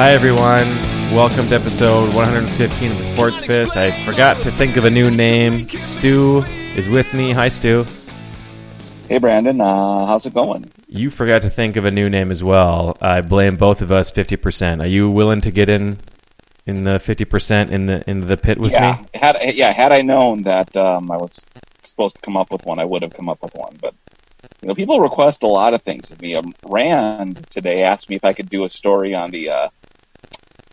Hi, everyone. Welcome to episode 115 of the Sports Fist. I forgot to think of a new name. Stu is with me. Hi, Stu. Hey, Brandon. Uh, how's it going? You forgot to think of a new name as well. I blame both of us 50%. Are you willing to get in in the 50% in the in the pit with yeah, me? had yeah, had I known that um, I was supposed to come up with one, I would have come up with one. But you know, people request a lot of things of me. Um, Rand today asked me if I could do a story on the. Uh,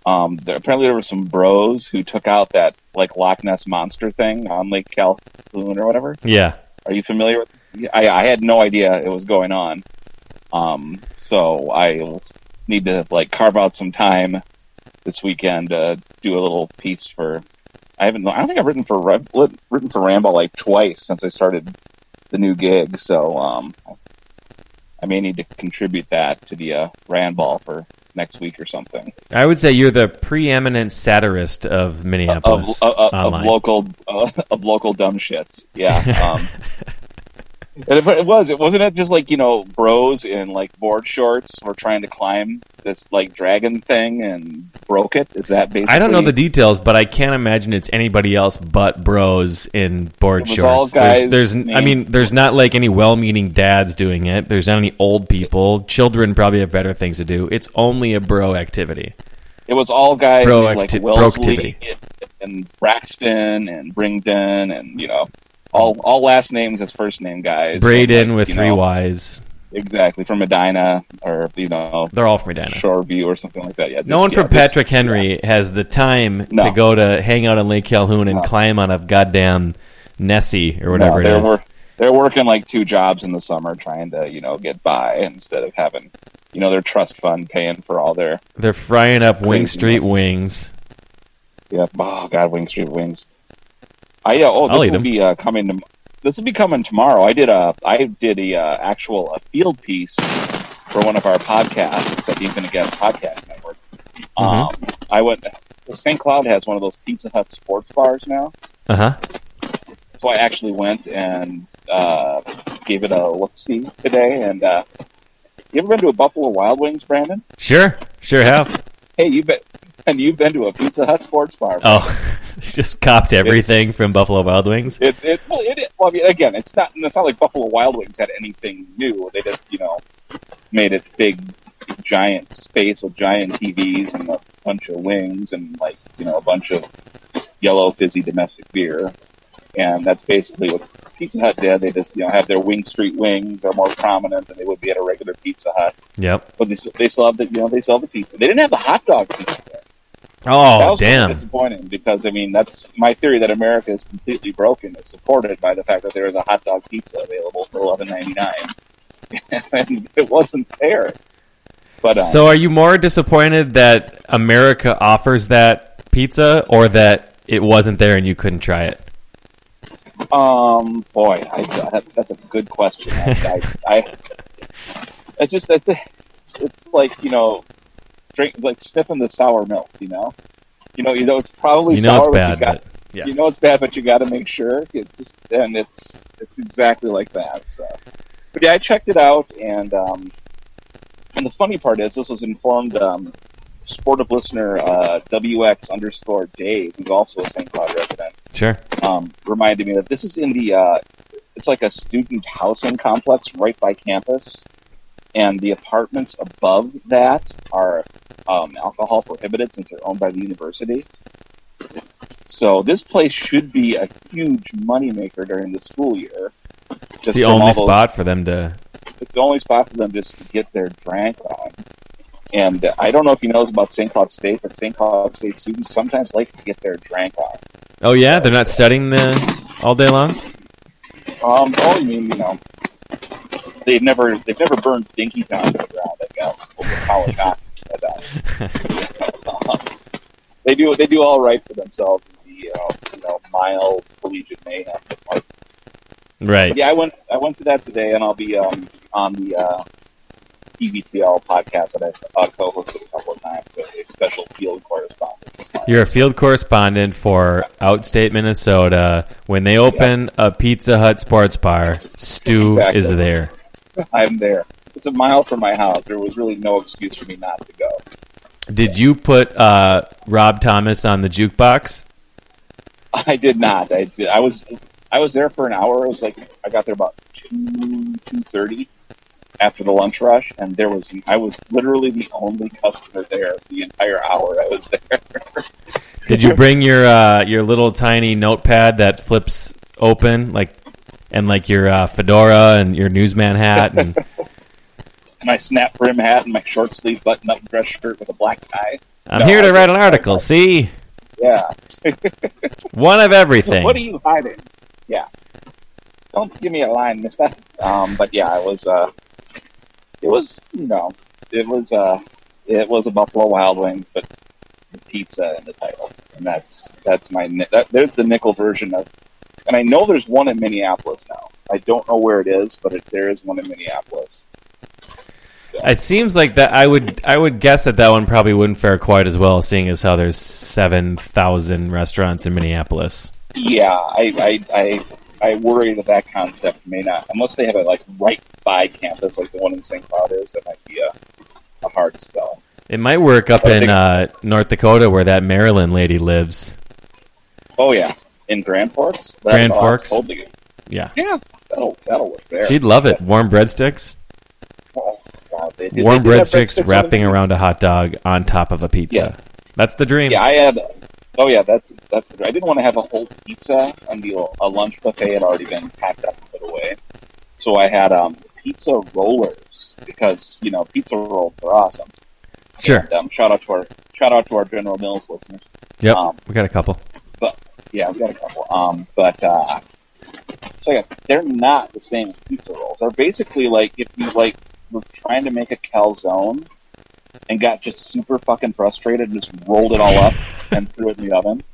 um, there, apparently, there were some bros who took out that like Loch Ness monster thing on Lake Calhoun or whatever. Yeah. Are you familiar with? I, I had no idea it was going on. Um, so I need to like carve out some time this weekend to do a little piece for. I haven't. I don't think I've written for written for RandBall like twice since I started the new gig. So um, I may need to contribute that to the uh, Randball for next week or something. I would say you're the preeminent satirist of Minneapolis of, of, of local uh, of local dumb shits. Yeah. Um, And it, it was. It wasn't it just like you know, bros in like board shorts were trying to climb this like dragon thing and broke it. Is that basically? I don't know the details, but I can't imagine it's anybody else but bros in board shorts. all guys there's, there's I mean, there's not like any well-meaning dads doing it. There's not any old people. Children probably have better things to do. It's only a bro activity. It was all guys Bro named, like Wellesley and Braxton and Brington and you know all all last names as first name guys. Braden Like, with three know, Ys. Exactly from Medina or you know They're all from Medina. Shoreview or something like that. Yeah. No one yeah, from this- Patrick Henry has the time No. to go to hang out on Lake Calhoun and No. climb on a goddamn Nessie or whatever no, it wor- they're working like two jobs in the summer trying to you know get by instead of having you know their trust fund paying for all their They're frying up Wing Street wings. yeah oh god Wing Street wings. I yeah oh I'll this will 'em. be uh, coming to this will be coming tomorrow. I did a I did a uh, actual a field piece for one of our podcasts at the Infinite Guest Podcast Network. Mm-hmm. Um, I went. St. Cloud has one of those Pizza Hut sports bars now. Uh huh. So I actually went and uh, gave it a look see today. And uh, you ever been to a Buffalo Wild Wings, Brandon? Sure, sure have. Hey, you been and you've been to a Pizza Hut sports bar? Oh, just copped everything from Buffalo Wild Wings. It, it, well, it, well, I mean, again, it's not. It's not like Buffalo Wild Wings had anything new. They just, you know, made it big, giant space with giant TVs and a bunch of wings and like, you know, a bunch of yellow fizzy domestic beer. And that's basically what Pizza Hut did. They just, you know, have their Wing Street wings are more prominent than they would be at a regular Pizza Hut. Yep. But they, still- they still have the, you know, they sell the pizza. They didn't have the hot dog pizza Oh, was damn. disappointing because I mean that's my theory that America is completely broken is supported by the fact that there is a hot dog pizza available for eleven ninety nine, and it wasn't there. But um, So, are you more disappointed that America offers that pizza, or that it wasn't there and you couldn't try it? um, boy, I, that's a good question. I, I, I it's just that it's, it's like you know, drink like sniffing the sour milk. You know, you know, you know, it's probably You know sour, it's but bad, You, got, but yeah. you know it's bad, but you got to make sure. It just and it's it's exactly like that. So, but yeah, I checked it out, and um, and the funny part is this was informed um, sportive listener uh, WX underscore Dave, who's also a St. Cloud resident, Sure. um, reminded me that this is in the uh, it's like a student housing complex right by campus, and the apartments above that are um, alcohol prohibited since they're owned by the university. So this place should be a huge moneymaker during the school year. It's the only those- spot for them to. It's the only spot for them just to get their drank on. And I don't know if you know this about St. Cloud State, but St. Cloud State students sometimes like to get their drank on. Oh yeah, they're not studying the all day long. Um, oh, you mean you know, they've never they've never burned Dinky Town to the ground, I guess. Over college hockey. But, uh, they do they do all right for themselves in the uh, you know mild collegiate mayhem. But, Right. yeah, I went I went to that today, and I'll be um, on the uh, TVTL podcast that I uh, co-hosted a couple of times as a special field correspondent. You're a field correspondent for Outstate Minnesota. When they open a Pizza Hut sports bar, Stu Exactly. is there. I'm there. It's a mile from my house. There was really no excuse for me not to go. Did you put uh, Rob Thomas on the jukebox? I did not. I did. I was I was there for an hour. It was like I got there about two two thirty after the lunch rush, and there was I was literally the only customer there the entire hour I was there. Did you bring your uh, your little tiny notepad that flips open, like and like your uh, fedora and your newsman hat? And my snap brim hat and my short sleeve button up dress shirt with a black tie. I'm No, here to write an article. See, Yeah. one of everything. what are you hiding? Yeah. Don't give me a line, mister. Um, but yeah, I was, uh, it was, you know, it was, uh, it was a Buffalo Wild Wings, but the pizza in the title. And that's, that's my, that, there's the nickel version of, and I know there's one in Minneapolis now. I don't know where it is, but it, there is one in Minneapolis. It seems like that. I would I would guess that that one probably wouldn't fare quite as well, seeing as how there's seven thousand restaurants in Minneapolis. Yeah, I, I, I, I worry that that concept may not, unless they have it like right by campus, like the one in St. Cloud is, that might be a, a hard sell. It might work up I in think- uh, North Dakota where that Maryland lady lives. Oh yeah, in Grand Forks. That- Grand oh, Forks? Totally. Yeah, Yeah, that'll that'll work there. she'd love it. Warm breadsticks, Oh, God, they warm they breadsticks breadsticks wrapping around a hot dog on top of a pizza. Yeah. That's the dream. Yeah, I had. Oh yeah, that's that's. The, I didn't want to have a whole pizza, and the a lunch buffet had already been packed up and put away. So I had um, pizza rollers because you know pizza rolls are awesome. Sure. And, um, shout out to our shout out to our General Mills listeners. Yep. um, we got a couple. But yeah, we got a couple. Um, but uh, so yeah, they're not the same as pizza rolls. They're basically like if you like were trying to make a calzone and got just super fucking frustrated and just rolled it all up and threw it in the oven.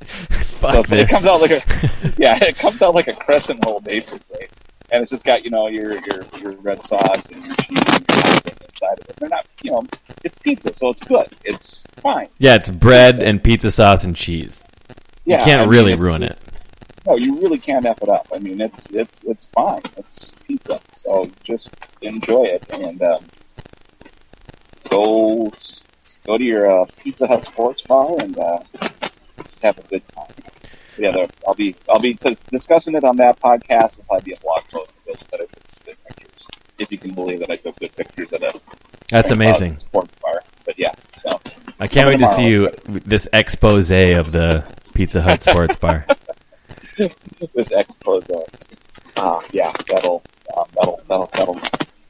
So Fuck it's- it comes out like a yeah, it comes out like a crescent roll basically, and it's just got you know your your, your red sauce and your cheese and inside of it. They're not you know it's pizza, so it's good. It's fine. yeah, it's bread and pizza sauce and cheese. Yeah, you can't I mean, really it's- ruin it. No, you really can't f it up. I mean, it's it's it's fine. It's pizza, so just enjoy it and um, go go to your uh, Pizza Hut sports bar and uh, just have a good time. Yeah, I'll be I'll be t- discussing it on that podcast. It'll probably be a blog post of but I took some good pictures. If you can believe that I took good pictures at a That's amazing. sports bar. But yeah, so I can't wait to see you this expose of the Pizza Hut sports bar. this expose. Uh, yeah, that'll um, that'll that'll that'll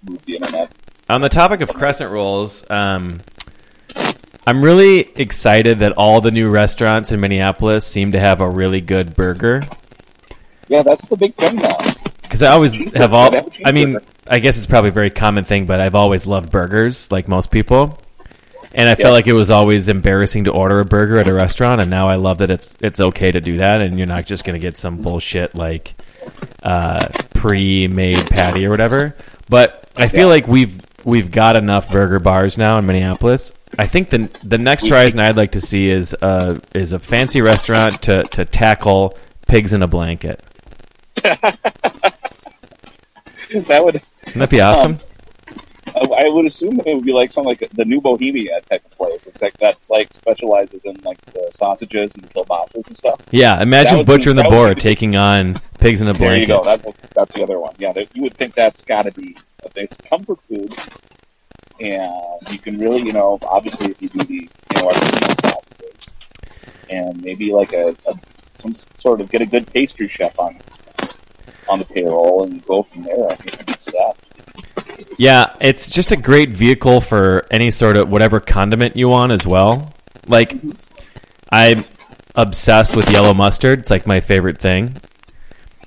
move the internet. On the topic of crescent rolls, um, I'm really excited that all the new restaurants in Minneapolis seem to have a really good burger. Yeah, that's the big thing now. Because I always have all. They have a I mean. I guess it's probably a very common thing, but I've always loved burgers, like most people. And I Yeah. felt like it was always embarrassing to order a burger at a restaurant, and now I love that it's it's okay to do that, and you're not just going to get some bullshit like uh, pre-made patty or whatever. But I feel Yeah. like we've we've got enough burger bars now in Minneapolis. I think the the next horizon I'd like to see is uh is a fancy restaurant to to tackle pigs in a blanket. That would Wouldn't that be awesome? I, I would assume it would be like something like the new Bohemia type of place. It's like that's like specializes in like the sausages and the kielbasa's and stuff. Yeah, imagine would be- Butcher and the Boar taking on Pigs in a blanket. There you go. That, that's the other one. Yeah, that, you would think that's got to be it's comfort food, and you can really, you know, obviously if you do the you know artisanal sausages, and maybe like a, a some sort of get a good pastry chef on on the payroll and go from there. I think it's set. Yeah, it's just a great vehicle for any sort of whatever condiment you want as well. Like, mm-hmm. I'm obsessed with yellow mustard. It's like my favorite thing.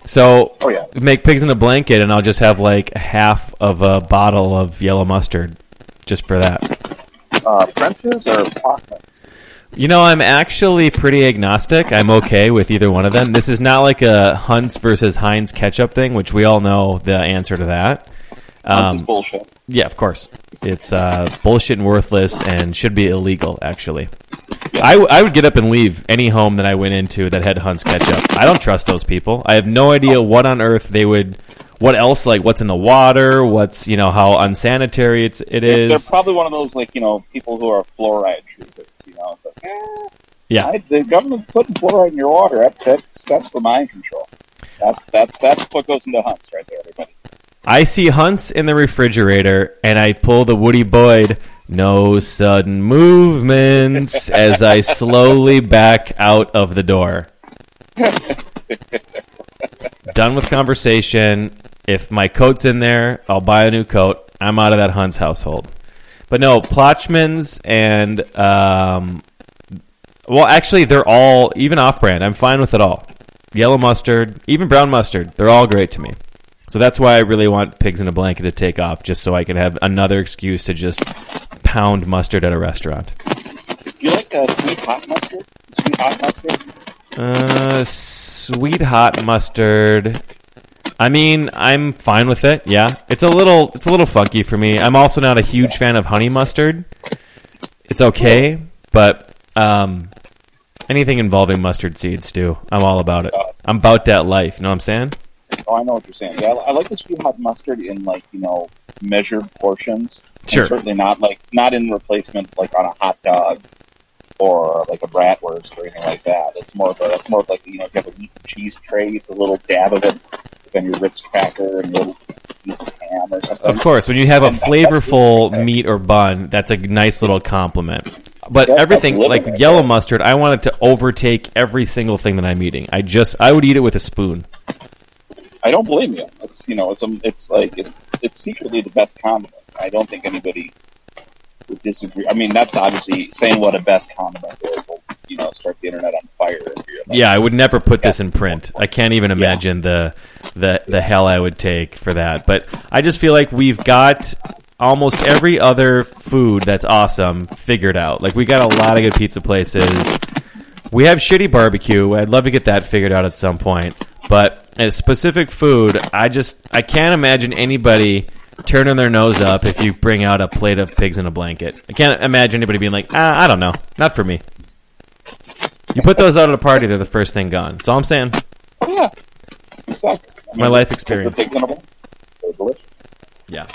So, Oh, yeah. make pigs in a blanket, and I'll just have like half of a bottle of yellow mustard just for that. Uh, French's or Plochman's? You know, I'm actually pretty agnostic. I'm okay with either one of them. This is not like a Hunt's versus Heinz ketchup thing, which we all know the answer to that. Um, bullshit. yeah, of course. It's uh, bullshit and worthless and should be illegal, actually. I, w- I would get up and leave any home that I went into that had Hunt's ketchup. I don't trust those people. I have no idea what on earth they would. What else? Like, what's in the water? What's, you know, how unsanitary it's, it They're, they're probably one of those like you know people who are fluoride troopers. You know, it's like eh, Yeah. I, the government's putting fluoride in your water. That, that's that's for mind control. That, that that's what goes into hunts right there, everybody. I see Hunts in the refrigerator and I pull the Woody Boyd, no sudden movements, as I slowly back out of the door. Done with conversation. If my coat's in there, I'll buy a new coat. I'm out of that Hunt's household. But no, Plochman's and, um, well, actually, they're all, even off brand. I'm fine with it all. Yellow mustard, even brown mustard, they're all great to me. So that's why I really want Pigs in a Blanket to take off, just so I can have another excuse to just pound mustard at a restaurant. Do you like uh, sweet hot mustard? Sweet hot mustard? Uh, sweet hot mustard. I mean, I'm fine with it. Yeah, it's a little, it's a little funky for me. I'm also not a huge fan of honey mustard. It's okay, but um, anything involving mustard seeds, too. I'm all about it. I'm about that life. You know what I'm saying? Oh, I know what you're saying. Yeah, I, I like the sweet hot mustard in like you know measured portions. And Sure. certainly not like not in replacement like on a hot dog or like a bratwurst or anything like that. It's more of a it's more of like you know if you have a meat and cheese tray, put a little dab of it, then your Ritz cracker and your little piece of ham or something. Of course, when you have a And that's flavorful really- meat or bun, that's a nice little compliment. But everything like right yellow there. mustard, I want it to overtake every single thing that I'm eating. I just I would eat it with a spoon. I don't blame you. It's you know, it's um, it's like it's it's secretly the best condiment. I don't think anybody would disagree. I mean, that's obviously saying what a best condiment is. Will, you know, start the internet on fire. If you're like, Yeah, I would never put this in print. I can't even imagine the the the hell I would take for that. But I just feel like we've got almost every other food that's awesome figured out. Like we got a lot of good pizza places. We have shitty barbecue. I'd love to get that figured out at some point. But a specific food, I just I can't imagine anybody turning their nose up if you bring out a plate of pigs in a blanket. I can't imagine anybody being like, ah, I don't know, not for me. You put those out at a party, they're the first thing gone. That's all I'm saying. Oh, yeah, exactly. It's my life experience. Yeah.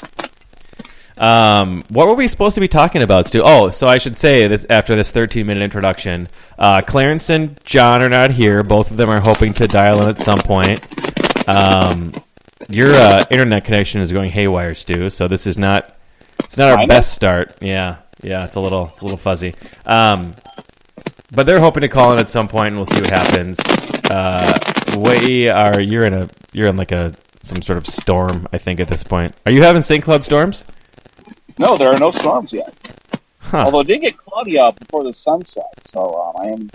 Um, what were we supposed to be talking about, Stu? Oh, so I should say this after this 13 minute introduction. Uh, Clarence and John are not here. Both of them are hoping to dial in at some point. Um, your uh, internet connection is going haywire, Stu. So this is not it's not our best start. Yeah, yeah, it's a little it's a little fuzzy. Um, but they're hoping to call in at some point, and we'll see what happens. Uh, we are you're in a you're in like a some sort of storm, I think, at this point. Are you having St. Cloud storms? No, there are no storms yet. Huh. Although it did get cloudy out before the sun set, so um, I am.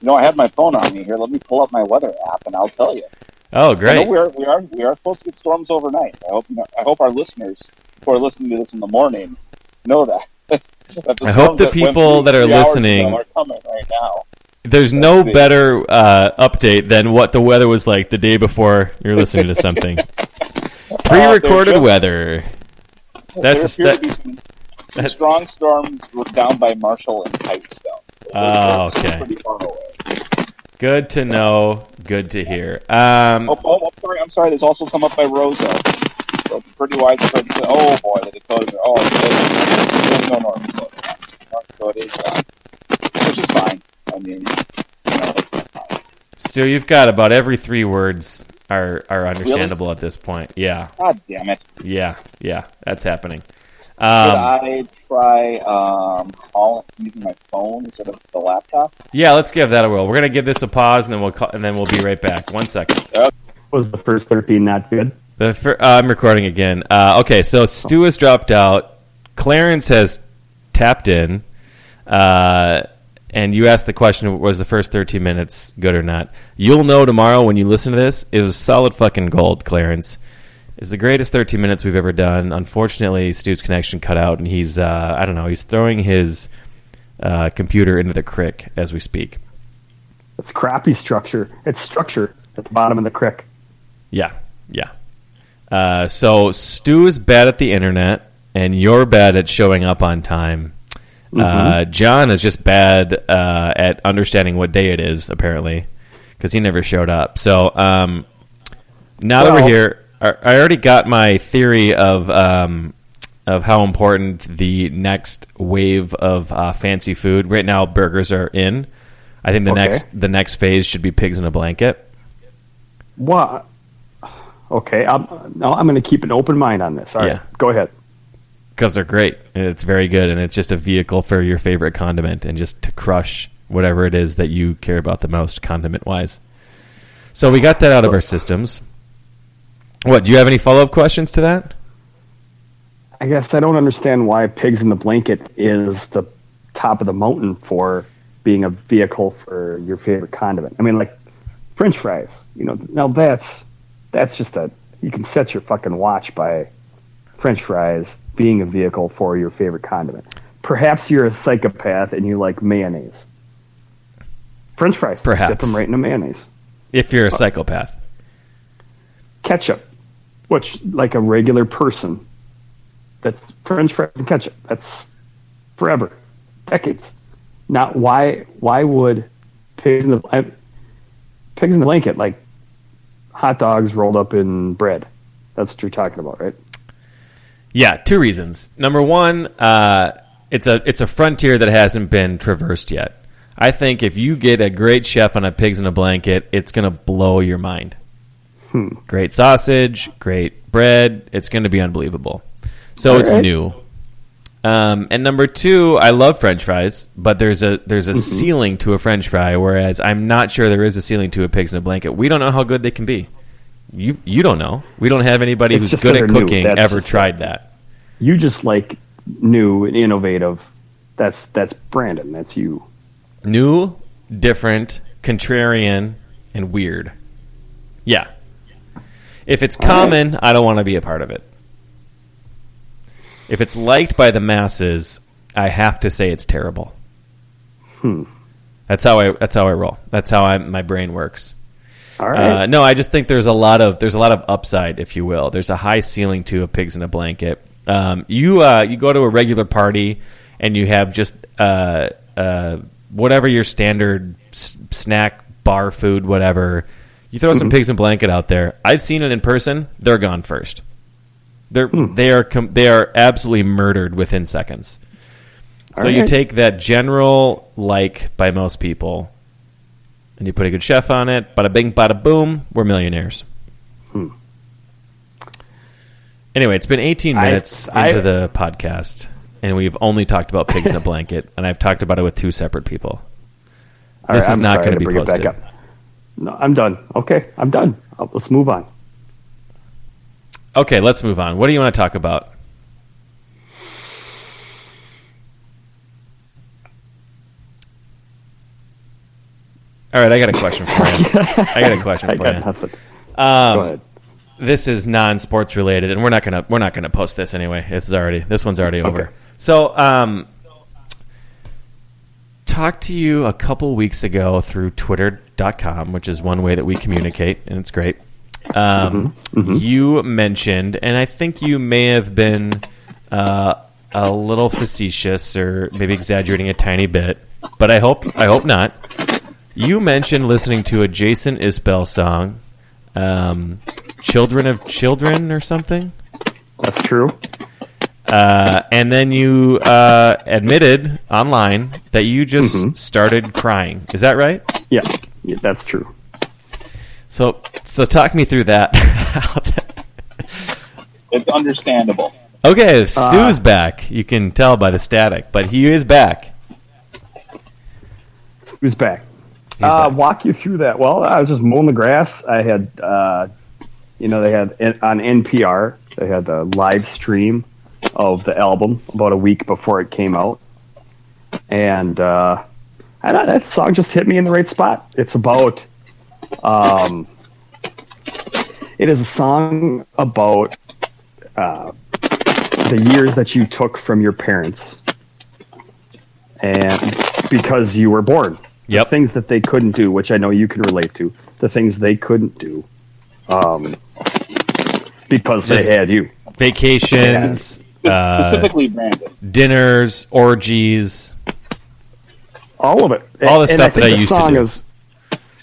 You know, I have my phone on me here. Let me pull up my weather app, and I'll tell you. Oh, great. we are we are we are supposed to get storms overnight. I hope I hope our listeners who are listening to this in the morning know that. that I hope the that people that are listening- are coming right now. There's no Let's see. better uh, update than what the weather was like the day before you're listening to something. Pre-recorded Uh, just- weather. That's there appear that, to be some, some strong storms down by Marshall and Pipestone. Oh, okay. Pretty far away. Good to know. Good to hear. Um, Oh, oh, I'm sorry. I'm sorry. There's also some up by Rosa. So it's pretty widespread. So, oh boy, the Dakotas are. Oh, there's no North Dakota. North Dakota is gone, which is fine. I mean, you know, it's fine. Stu, you've got about every three words are are understandable at this point. Yeah, God damn it! yeah, yeah. That's happening. Should Um, I try um, calling using my phone instead of the laptop? yeah, let's give that a whirl. We're gonna give this a pause, and then we'll call, and then we'll be right back. One second. Was the first 13 not good? The fir- uh, I'm recording again. Uh, okay, so Stu has dropped out. Clarence has tapped in, uh, and you asked the question: Was the first 13 minutes good or not? You'll know tomorrow when you listen to this. It was solid fucking gold, Clarence. It's the greatest 13 minutes we've ever done. Unfortunately, Stu's connection cut out, and he's uh, I don't know. He's throwing his uh, computer into the crick as we speak. It's crappy structure. It's structure at the bottom of the crick. Yeah, yeah. Uh, so Stu is bad at the internet, and you're bad at showing up on time. Uh, John is just bad uh, at understanding what day it is, apparently, because he never showed up. So um, now that we're here, I already got my theory of um, of how important the next wave of uh, fancy food. Right now, burgers are in. I think the Okay. next the next phase should be pigs in a blanket. What? Okay, I'm, no, I'm going to keep an open mind on this. All right, Yeah. go ahead. because they're great and it's very good and it's just a vehicle for your favorite condiment and just to crush whatever it is that you care about the most condiment wise so we got that out of our systems what do you have any follow-up questions to that I guess I don't understand why pigs in the blanket is the top of the mountain for being a vehicle for your favorite condiment. I mean, like French fries. You know, now that's that's just a you can set your fucking watch by French fries being a vehicle for your favorite condiment. Perhaps you're a psychopath and you like mayonnaise. French fries. Perhaps. Dip them right into mayonnaise. if you're a uh, psychopath Ketchup, which like a regular person, that's French fries and ketchup. That's forever, decades. Not why why would pigs in the I, pigs in the blanket like hot dogs rolled up in bread? That's what you're talking about, right? yeah two reasons number one uh, it's a it's a frontier that hasn't been traversed yet i think if you get a great chef on a pigs in a blanket it's going to blow your mind great sausage, great bread. It's going to be unbelievable. So it's Alright. new. Um, and number two, I love French fries, but there's a there's a ceiling to a French fry, whereas I'm not sure there is a ceiling to a pigs in a blanket. We don't know how good they can be. You you don't know. We don't have anybody It's who's good at cooking ever tried that. You just like new and innovative. That's that's Brandon. That's you. New, different, contrarian, and weird. Yeah. If it's common, I don't want to be a part of it. If it's liked by the masses, I have to say it's terrible. Hmm. That's how I. That's how I roll. That's how I, my brain works. All right. Uh, no, I just think there's a lot of there's a lot of upside, if you will. There's a high ceiling to a pigs in a blanket. Um, you uh, you go to a regular party and you have just uh, uh, whatever your standard s- snack bar food, whatever. You throw some mm-hmm. pigs and blanket out there. I've seen it in person. They're gone first. They're hmm. they are com- they are absolutely murdered within seconds. So you take that general like by most people, and you put a good chef on it. Bada bing, bada boom. We're millionaires. Hmm. Anyway, it's been 18 minutes I- into the podcast, and we've only talked about pigs in a blanket, and I've talked about it with two separate people. This right, is I'm not gonna be bring it posted. No, I'm done. Okay, I'm done. Uh, Let's move on. Okay, let's move on. What do you want to talk about? All right, I got a question for you. I got a question for you. nothing. Um, Go ahead. this is non-sports related, and we're not gonna we're not gonna post this anyway. It's already this one's already over. So, um, talked to you a couple weeks ago through Twitter.com, which is one way that we communicate, and it's great. Um, You mentioned, and I think you may have been uh, a little facetious or maybe exaggerating a tiny bit, but I hope I hope not. You mentioned listening to a Jason Isbell song, um, "Children of Children" or something. That's true. Uh, and then you uh, admitted online that you just started crying. Is that right? Yeah, yeah that's true. So, so talk me through that. It's understandable. okay, Stu's back. You can tell by the static, but he is back. Who's back? uh, back. Walk you through that. Well, I was just mowing the grass. I had, uh, you know, they had on NPR. They had the live stream of the album about a week before it came out, and uh, I don't, that song just hit me in the right spot. It's about, um, it is a song about uh, the years that you took from your parents, and because you were born Yep. things that they couldn't do, which I know you can relate to, the things they couldn't do, um, because Just- they had you. Vacations, uh, Specifically, Brandon. dinners, orgies. All of it, All the And stuff that think I the used to do. is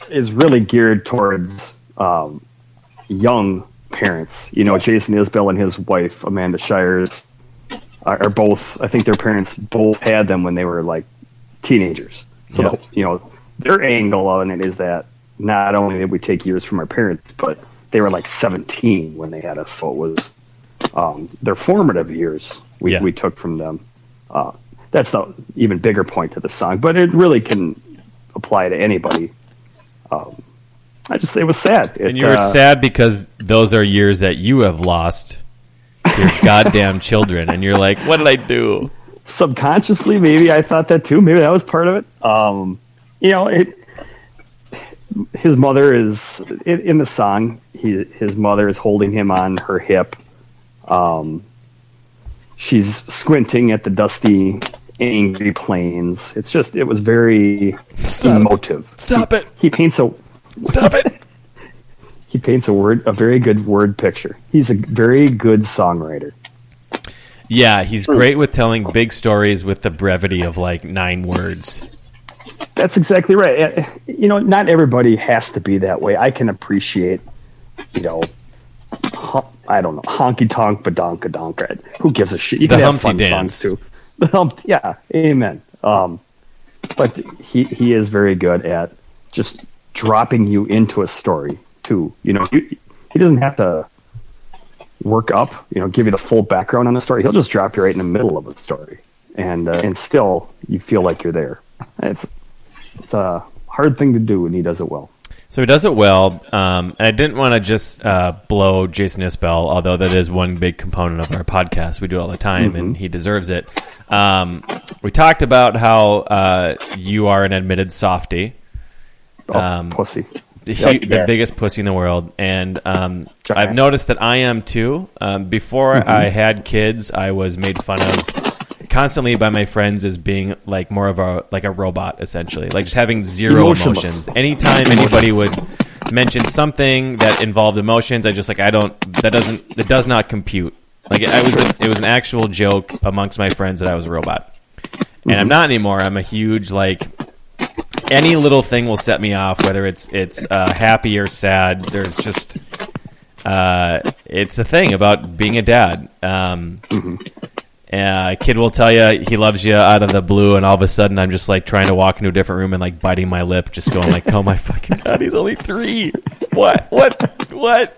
is really geared towards um, young parents. You know, Jason Isbell and his wife Amanda Shires are, are both. I think their parents both had them when they were like teenagers. So Yeah. the, you know, their angle on it is that not only did we take years from our parents, but they were like 17 when they had us. So it was um, their formative years we, Yeah. we took from them. Uh, that's the even bigger point to the song, but it really can apply to anybody. Um, I just it was sad. It, And you were uh, sad because those are years that you have lost to your goddamn children, and you're like, "What did I do?" subconsciously. Maybe I thought that too. Maybe that was part of it. Um, you know, it. His mother is in, in the song. He, his mother is holding him on her hip. Um, she's squinting at the dusty, angry plains. It's just, it was very emotive. Stop it! He paints a Stop it! he paints a word a very good word picture. He's a very good songwriter. Yeah, he's great with telling big stories with the brevity of like nine words. That's exactly right. Uh, You know, not everybody has to be that way. I can appreciate, you know, I don't know, honky tonk, badonka donk. Who gives a shit? You The can have Humpty fun Dance. songs too. Hump, yeah, amen. Um, but he he is very good at just dropping you into a story too. You know, you, he doesn't have to work up. You know, give you the full background on the story. He'll just drop you right in the middle of a story, and uh, and still you feel like you're there. It's it's a hard thing to do, and he does it well. So he does it well. Um, and I didn't want to just uh, blow Jason Isbell, although that is one big component of our podcast. We do it all the time, and he deserves it. Um, we talked about how uh, you are an admitted softie. Oh, Um, pussy. the, Yep. hu- the biggest pussy in the world, and um, I've noticed that I am too. Um, before I had kids, I was made fun of constantly by my friends as being like more of a like a robot, essentially, like just having zero Emotionless. emotions. Anytime anybody would mention something that involved emotions, I just like I don't. That doesn't. That does not compute. Like I was. A, it was an actual joke amongst my friends that I was a robot, and I'm not anymore. I'm a huge like any little thing will set me off, whether it's it's uh, happy or sad. There's just uh, it's a thing about being a dad. Um, uh, a kid will tell you he loves you out of the blue, and all of a sudden I'm just like trying to walk into a different room and like biting my lip, just going like, "Oh my fucking god, he's only three. What? What? What?"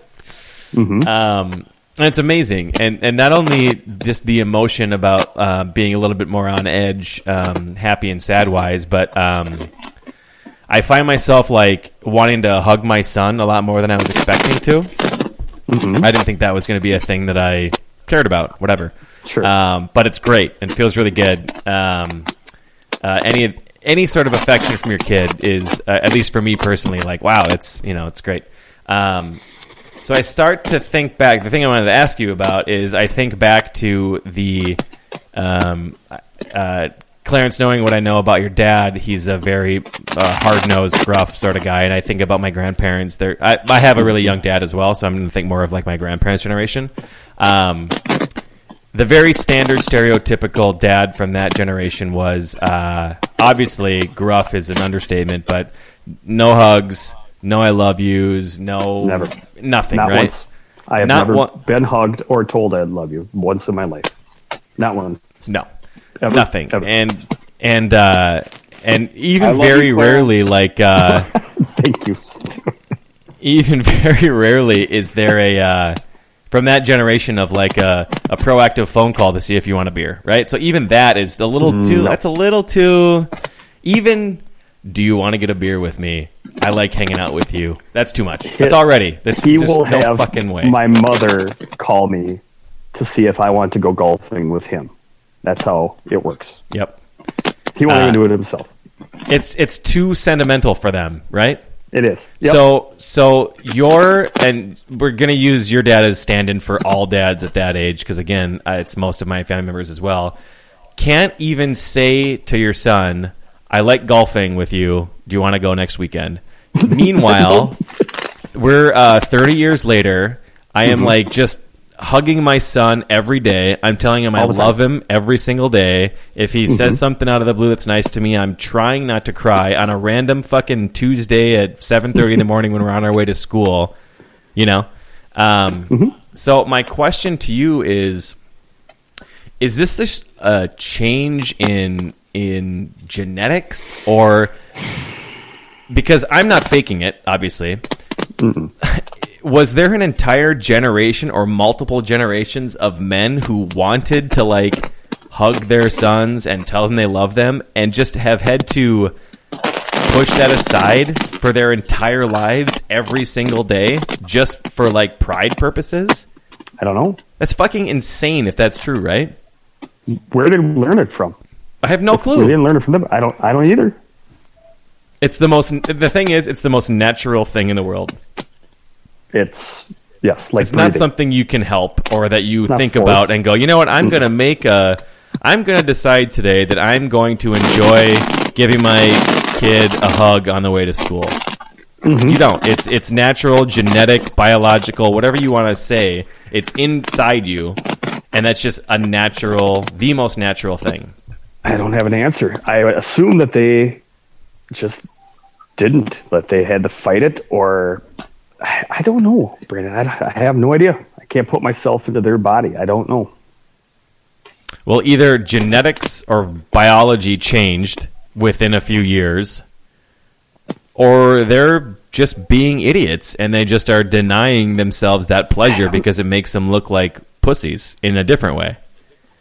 Um, and it's amazing, and and not only just the emotion about uh, being a little bit more on edge, um, happy and sad wise, but um, I find myself like wanting to hug my son a lot more than I was expecting to. I didn't think that was going to be a thing that I cared about. Whatever. Sure. Um, but it's great and feels really good. Um, uh, any any sort of affection from your kid is, uh, at least for me personally, like wow, it's you know it's great. Um, so I start to think back. The thing I wanted to ask you about is I think back to the um, uh, Clarence, knowing what I know about your dad, he's a very uh, hard nosed, gruff sort of guy. And I think about my grandparents. They're, I, I have a really young dad as well, so I'm going to think more of like my grandparents' generation. Um, the very standard, stereotypical dad from that generation was uh, obviously gruff is an understatement, but no hugs, no I love yous, no Never. nothing, Not right? once. I have Not never one- been hugged or told I love you once in my life. Not one. No, Ever. nothing. Ever. And and uh, and even very you, rarely, like uh, Thank you. even very rarely, is there a uh, from that generation of like a, a proactive phone call to see if you want a beer, right? So even that is a little Mm, too. That's a little too. Even do you want to get a beer with me? I like hanging out with you. That's too much. That's already. This he just will no have fucking way. my mother call me to see if I want to go golfing with him. That's how it works. yep. He won't Uh, even do it himself. It's it's too sentimental for them, right? It is. Yep. So so your and we're gonna use your dad as stand-in for all dads at that age because again uh, it's most of my family members as well. Can't even say to your son, "I like golfing with you. Do you want to go next weekend?" Meanwhile, we're uh, 30 years later. I Mm-hmm. am like just hugging my son every day. I'm telling him I. Mm-hmm. love him every single day. If he says something out of the blue that's nice to me, I'm trying not to cry on a random fucking Tuesday at 7:30 in the morning when we're on our way to school. You know. Um, Mm-hmm. So my question to you is: Is this a, a change in in genetics or? Because I'm not faking it, obviously was there an entire generation or multiple generations of men who wanted to like hug their sons and tell them they love them and just have had to push that aside for their entire lives every single day just for like pride purposes? I don't know. That's fucking insane if that's true, right? Where did we learn it from? I have no clue. We didn't learn it from them. I don't. I don't either. It's the most the thing is it's the most natural thing in the world. It's yes, like it's not something you can help or that you not think forced. about and go, you know what, I'm going to make a, I'm going to decide today that I'm going to enjoy giving my kid a hug on the way to school. Mm-hmm. You don't. It's it's natural, genetic, biological, whatever you want to say. It's inside you, and that's just a natural, the most natural thing. I don't have an answer. I assume that they just didn't. That they had to fight it, or I, I don't know, Brandon. I, I have no idea. I can't put myself into their body. I don't know. Well, either genetics or biology changed within a few years, or they're just being idiots and they just are denying themselves that pleasure because it makes them look like pussies in a different way.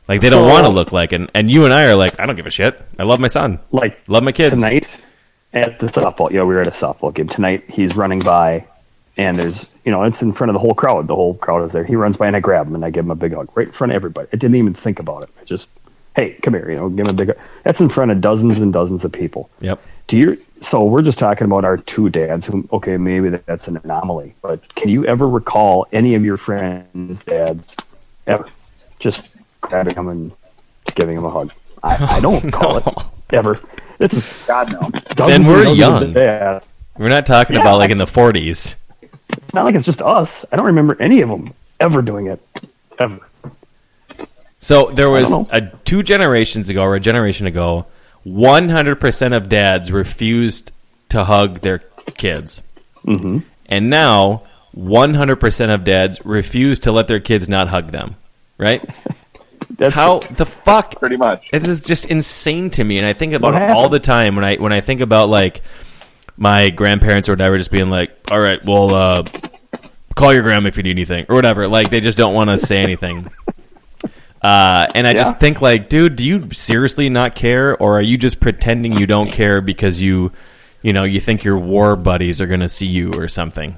Like they don't So- want to look like, and, and you and I are like, I don't give a shit. I love my son. Like Love my kids. tonight at the softball. Yeah, we were at a softball game tonight. He's running by, and there's you know it's in front of the whole crowd. The whole crowd is there. He runs by, and I grab him and I give him a big hug right in front of everybody. I didn't even think about it. I just, hey, come here, you know, give him a big. hug. That's in front of dozens and dozens of people. Yep. Do you? So we're just talking about our two dads. Who, okay, maybe that's an anomaly, but can you ever recall any of your friends' dads ever just grabbing him and giving him a hug? I, I don't call it ever. It's God no. dozens Then we're young. of dads. We're not talking Yeah, about like in the 40s. It's not like it's just us. I don't remember any of them ever doing it, ever. So there was a two generations ago or a generation ago, 100% of dads refused to hug their kids. Mm-hmm. And now 100% of dads refuse to let their kids not hug them. Right? That's How the fuck? Pretty much. This is just insane to me, and I think about it all the time when I when I think about like my grandparents or whatever, just being like, "All right, well, uh, call your grandma if you need anything or whatever." Like they just don't want to say anything. Uh, and I Yeah. just think like, dude, do you seriously not care, or are you just pretending you don't care because you, you know, you think your war buddies are going to see you or something?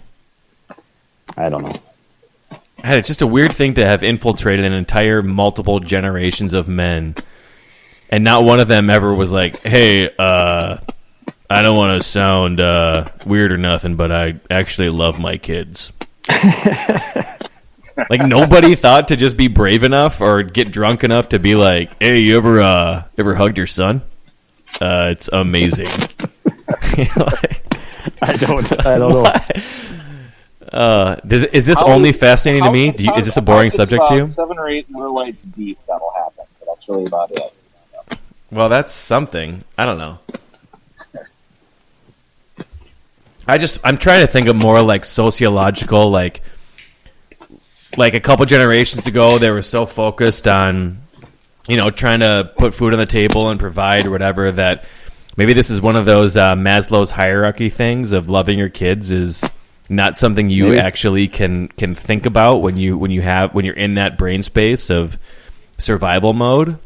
I don't know. God, It's just a weird thing to have infiltrated an entire multiple generations of men, and not one of them ever was like, "Hey, uh, I don't want to sound uh, weird or nothing, but I actually love my kids." like nobody thought to just be brave enough or get drunk enough to be like, "Hey, you ever uh, ever hugged your son? Uh, it's amazing." Like, I don't. I don't know. uh, does, is this How- only fascinating to me? Do you, how- is this a boring it's subject to you? Seven or eight more lights deep that'll happen. But that's really about it. Well, that's something. I don't know. I just I'm trying to think of more like sociological like like a couple generations ago, they were so focused on, you know, trying to put food on the table and provide or whatever that maybe this is one of those uh, Maslow's hierarchy things of loving your kids is not something you Maybe. actually can can think about when you when you have when you're in that brain space of survival mode.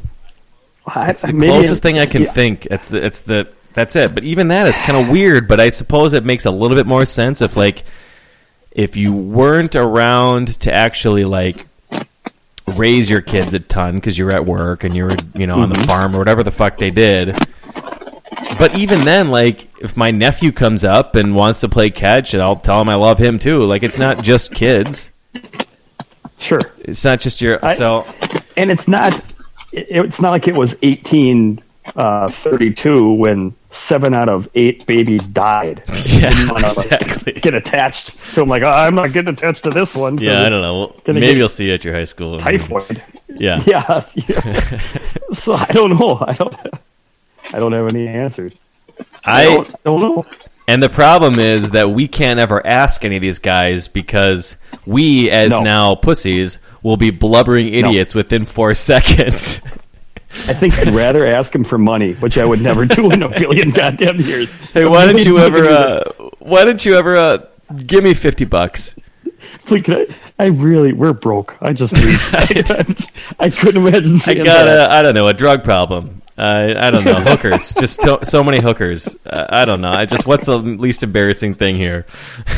I- It's the maybe- closest thing I can yeah. think. It's the it's the that's it. But even that is kind of weird. But I suppose it makes a little bit more sense if like if you weren't around to actually like raise your kids a ton because you're at work and you're you know on Mm-hmm. the farm or whatever the fuck they did. But even then, like if my nephew comes up and wants to play catch, and I'll tell him I love him too. Like it's not just kids. Sure. It's not just your I- so. and it's not it, it's not like it was Uh, 1832 when seven out of eight babies died Yeah, like, exactly. get attached so i'm like oh, i'm not getting attached to this one. Yeah, I don't know. Maybe you'll see you at your high school. typhoid Yeah. yeah, yeah. so i don't know i don't i don't have any answers i I don't, I don't know and the problem is that we can't ever ask any of these guys because we, as No. now pussies, will be blubbering idiots within four seconds. I think i'd rather ask him for money which i would never do in a billion goddamn years hey, why don't you ever? Uh, why don't you ever? Uh, give me fifty bucks. Like, I, I really, we're broke. I just, I, I couldn't imagine. I got a, I don't know, a drug problem. Uh, I don't know, hookers. Just to, so many hookers. Uh, I don't know. I just what's the least embarrassing thing here?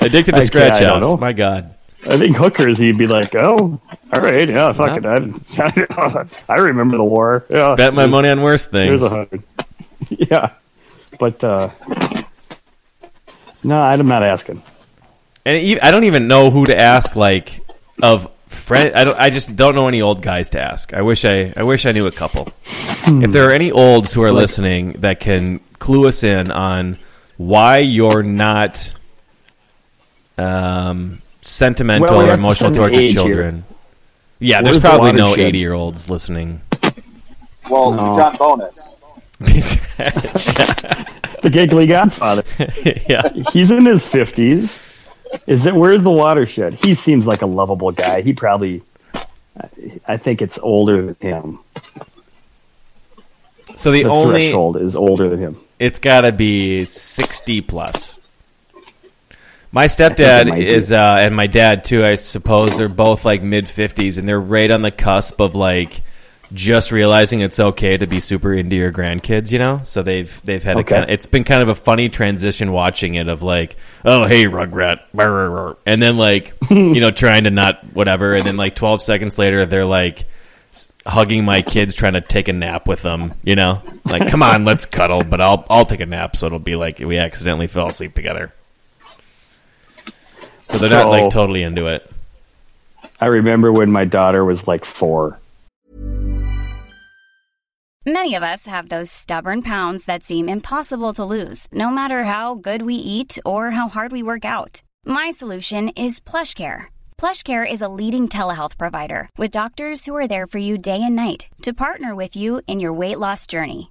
Addicted to I scratch can't- I don't house. know. My God. I think hookers, he'd be like, oh, all right, yeah, fuck it. I, I remember the war. Yeah, Bet my money on worse Here's things. a hundred. yeah, but uh, no, I'm not asking. And I don't even know who to ask. Like of friend, I don't. I just don't know any old guys to ask. I wish I. I wish I knew a couple. If there are any olds who are listening that can clue us in on why you're not um, sentimental Well, we or have to emotional send towards an here. children. Yeah, Where's there's the probably no 80 year olds listening. Well, No. John Bonus. The giggly Godfather. yeah. He's in his fifties. Is it where's the watershed? He seems like a lovable guy. He probably, I think it's older than him. So the, The only threshold is older than him. it's got to be 60 plus. My stepdad is, uh, and my dad too. I suppose they're both like mid 50s, and they're right on the cusp of like just realizing it's okay to be super into your grandkids. You know, so they've they've had a kind of, it's been kind of a funny transition watching it of like, oh hey Rugrat, brr, brr, brr," and then like you know trying to not whatever, and then like 12 seconds later they're like hugging my kids trying to take a nap with them you know like come on let's cuddle but i'll i'll take a nap so it'll be like we accidentally fell asleep together so they're not like totally into it I remember when my daughter was like four. Many of us have those stubborn pounds that seem impossible to lose, no matter how good we eat or how hard we work out. My solution is PlushCare. PlushCare is a leading telehealth provider with doctors who are there for you day and night to partner with you in your weight loss journey.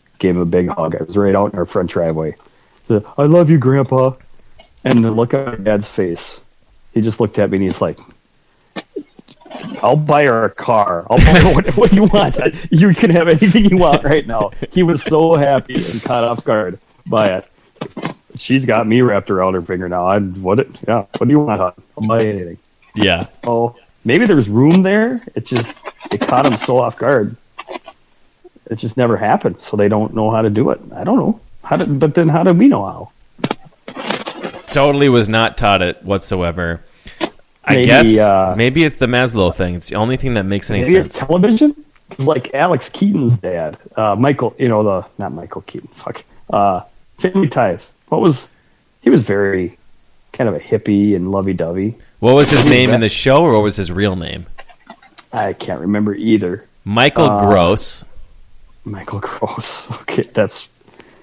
gave him a big hug. I was right out in our front driveway. Said, "I love you, Grandpa." And the look on my dad's face, he just looked at me and he's like, "I'll buy her a car. I'll buy her what, what you want. You can have anything you want right now." He was so happy and caught off guard by it. She's got me wrapped around her finger now. I what? It, yeah. What do you want? hon? I'll buy anything. yeah Oh, maybe there's room there. It just it caught him so off guard. It just never happened, so they don't know how to do it. I don't know. How did, but then how did we know how? Totally was not taught it whatsoever. I Maybe, guess uh, maybe it's the Maslow thing. It's the only thing that makes any sense. television? Like Alex Keaton's dad, uh, Michael. You know the not Michael Keaton. Fuck. Uh, Family Ties. What was? He was very kind of a hippie and lovey-dovey. What was his name in the show, or what was his real name? I can't remember either. Michael Uh, Gross. Michael Gross. Okay, that's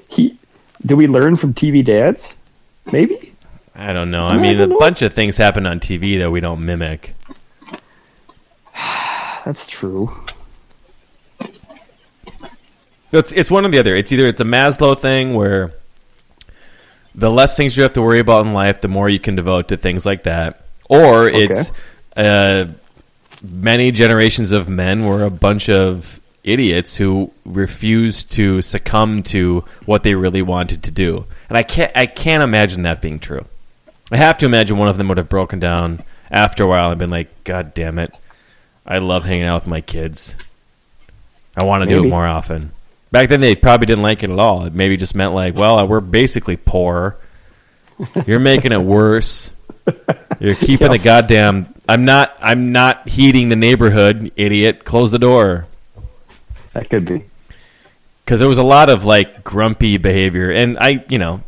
he. Do we learn from TV dads? Maybe. I don't know. I I mean, a know. bunch of things happen on TV that we don't mimic. That's true. It's it's one or the other. It's either it's a Maslow thing where the less things you have to worry about in life, the more you can devote to things like that, or it's uh, many generations of men were a bunch of idiots who refused to succumb to what they really wanted to do. And I can't I can't imagine that being true. I have to imagine one of them would have broken down after a while and been like, "God damn it, I love hanging out with my kids. I want to do it more often." Back then, they probably didn't like it at all. It maybe just meant like, "Well, we're basically poor. You're making it worse. You're keeping the goddamn. I'm not. I'm not heating the neighborhood, idiot. Close the door." That could be. because there was a lot of like grumpy behavior, and I, you know,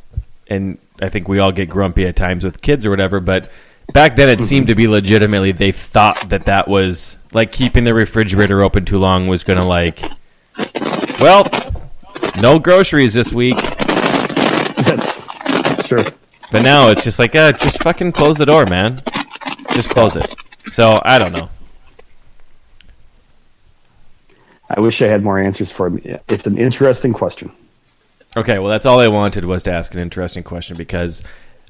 and I think we all get grumpy at times with kids or whatever. But back then, it seemed to be legitimately they thought that that was like keeping the refrigerator open too long was going to like, well, no groceries this week. That's sure. But now it's just like, uh, just fucking close the door, man. Just close it. So I don't know. I wish I had more answers for me. It's an interesting question. Okay, well, that's all I wanted was to ask an interesting question because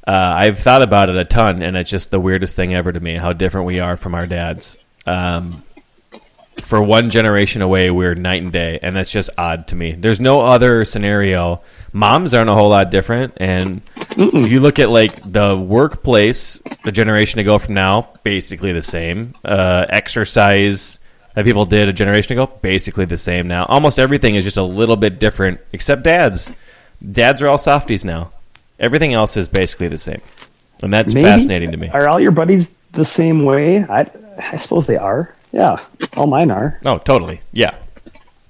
uh, I've thought about it a ton, and it's just the weirdest thing ever to me how different we are from our dads. Um, for one generation away, we're night and day, and that's just odd to me. There's no other scenario. Moms aren't a whole lot different, and if you look at like the workplace, a generation ago from now, basically the same. Uh, exercise that people did a generation ago, basically the same now. Almost everything is just a little bit different, except dads. Dads are all softies now. Everything else is basically the same, and that's Maybe- fascinating to me. Are all your buddies the same way? I, I suppose they are. Yeah, all mine are. Oh, totally. Yeah.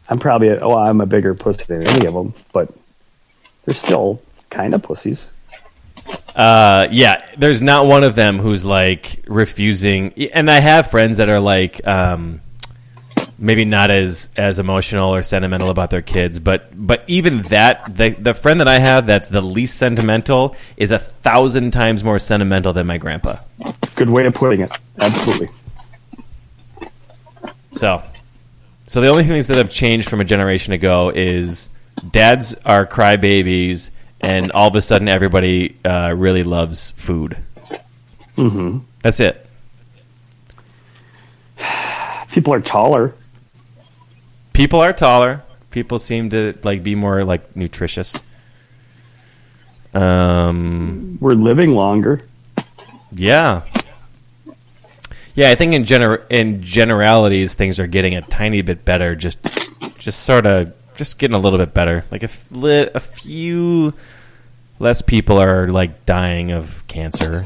I'm probably a, well, I'm a bigger pussy than any of them, but they're still kind of pussies. Uh, yeah, there's not one of them who's like refusing. And I have friends that are like, um, maybe not as as emotional or sentimental about their kids, but but even that, the the friend that I have that's the least sentimental is a thousand times more sentimental than my grandpa. Good way of putting it. Absolutely. So, so the only things that have changed from a generation ago is dads are crybabies, and all of a sudden everybody uh, really loves food. Mm-hmm. That's it. People are taller. People are taller. People seem to like be more like nutritious. Um, We're living longer. yeah, yeah. I think in gener in generalities, things are getting a tiny bit better. Just, just sort of, just getting a little bit better. Like a, f- li- a few less people are like dying of cancer.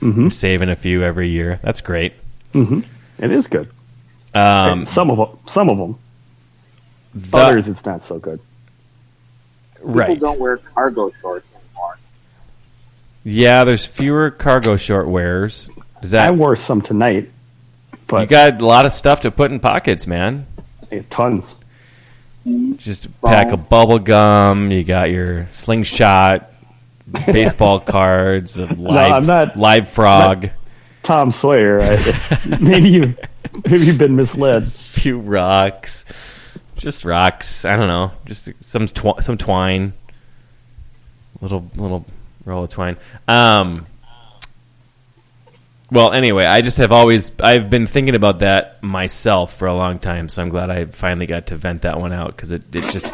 hmm Saving a few every year. That's great. hmm It is good. Um, some of them. Some of them. The- Others, it's not so good. right. People don't wear cargo shorts anymore. Yeah, there's fewer cargo short wearers. Is that I wore some tonight, but you got a lot of stuff to put in pockets, man. tons. Just a pack a bubble gum. You got your slingshot, baseball cards, a live I'm not- live frog, Tom Sawyer. I, maybe you, maybe you've been misled. few rocks, just rocks. I don't know, just some tw- some twine, little little roll of twine. Um. Well, anyway, I just have always I've been thinking about that myself for a long time, so I'm glad I finally got to vent that one out because it, it just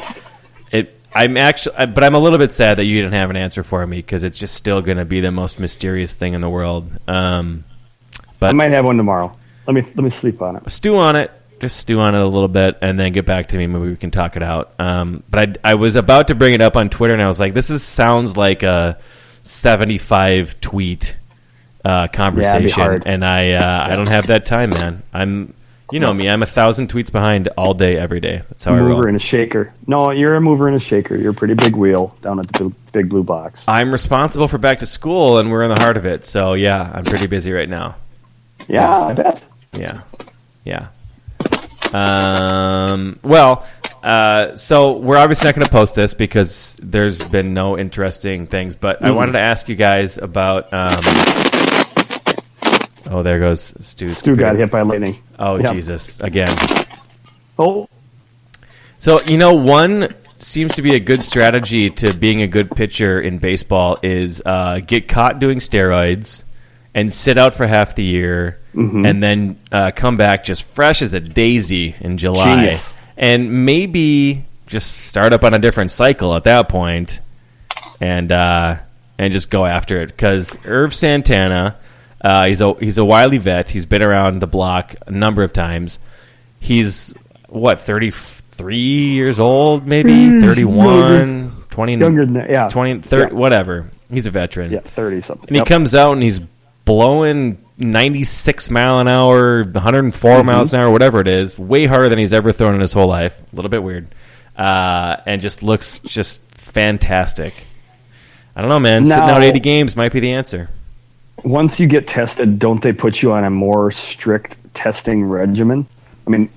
it I'm actually but I'm a little bit sad that you didn't have an answer for me because it's just still going to be the most mysterious thing in the world. Um, I might have one tomorrow. Let me let me sleep on it. stew on it. Just stew on it a little bit, and then get back to me. Maybe we can talk it out. Um, but I, I was about to bring it up on Twitter, and I was like, this is sounds like a seventy-five tweet uh, conversation, hard. and I uh, I don't have that time, man. I'm you know me, I'm a thousand tweets behind all day, every day. That's how I roll. mover and a shaker. No, you're a mover and a shaker. You're a pretty big wheel down at the big, big blue box. I'm responsible for back to school, and we're in the heart of it. So yeah, I'm pretty busy right now. Yeah, I bet. Yeah, yeah. Um, well, uh, so we're obviously not going to post this because there's been no interesting things. But I wanted to ask you guys about. Um, oh, there goes Stu's. Stu got hit by lightning. Oh Yep. Jesus! Again. Oh, So you know, one seems to be a good strategy to being a good pitcher in baseball is uh, get caught doing steroids and sit out for half the year, and then uh, come back just fresh as a daisy in July, Genius. and maybe just start up on a different cycle at that point, and uh, and just go after it because Irv Santana. Uh, he's a he's a wily vet. He's been around the block a number of times. He's what 33 years old, maybe 31, 20, younger than that. Yeah, 20, 30, Yeah. whatever. He's a veteran. yeah, thirty something. And he Yep. comes out and he's blowing 96 mile an hour, 104 Mm-hmm. miles an hour, whatever it is, way harder than he's ever thrown in his whole life. A little bit weird. Uh, and just looks just fantastic. I don't know, man. Sitting out 80 games might be the answer. Once you get tested, don't they put you on a more strict testing regimen? I mean,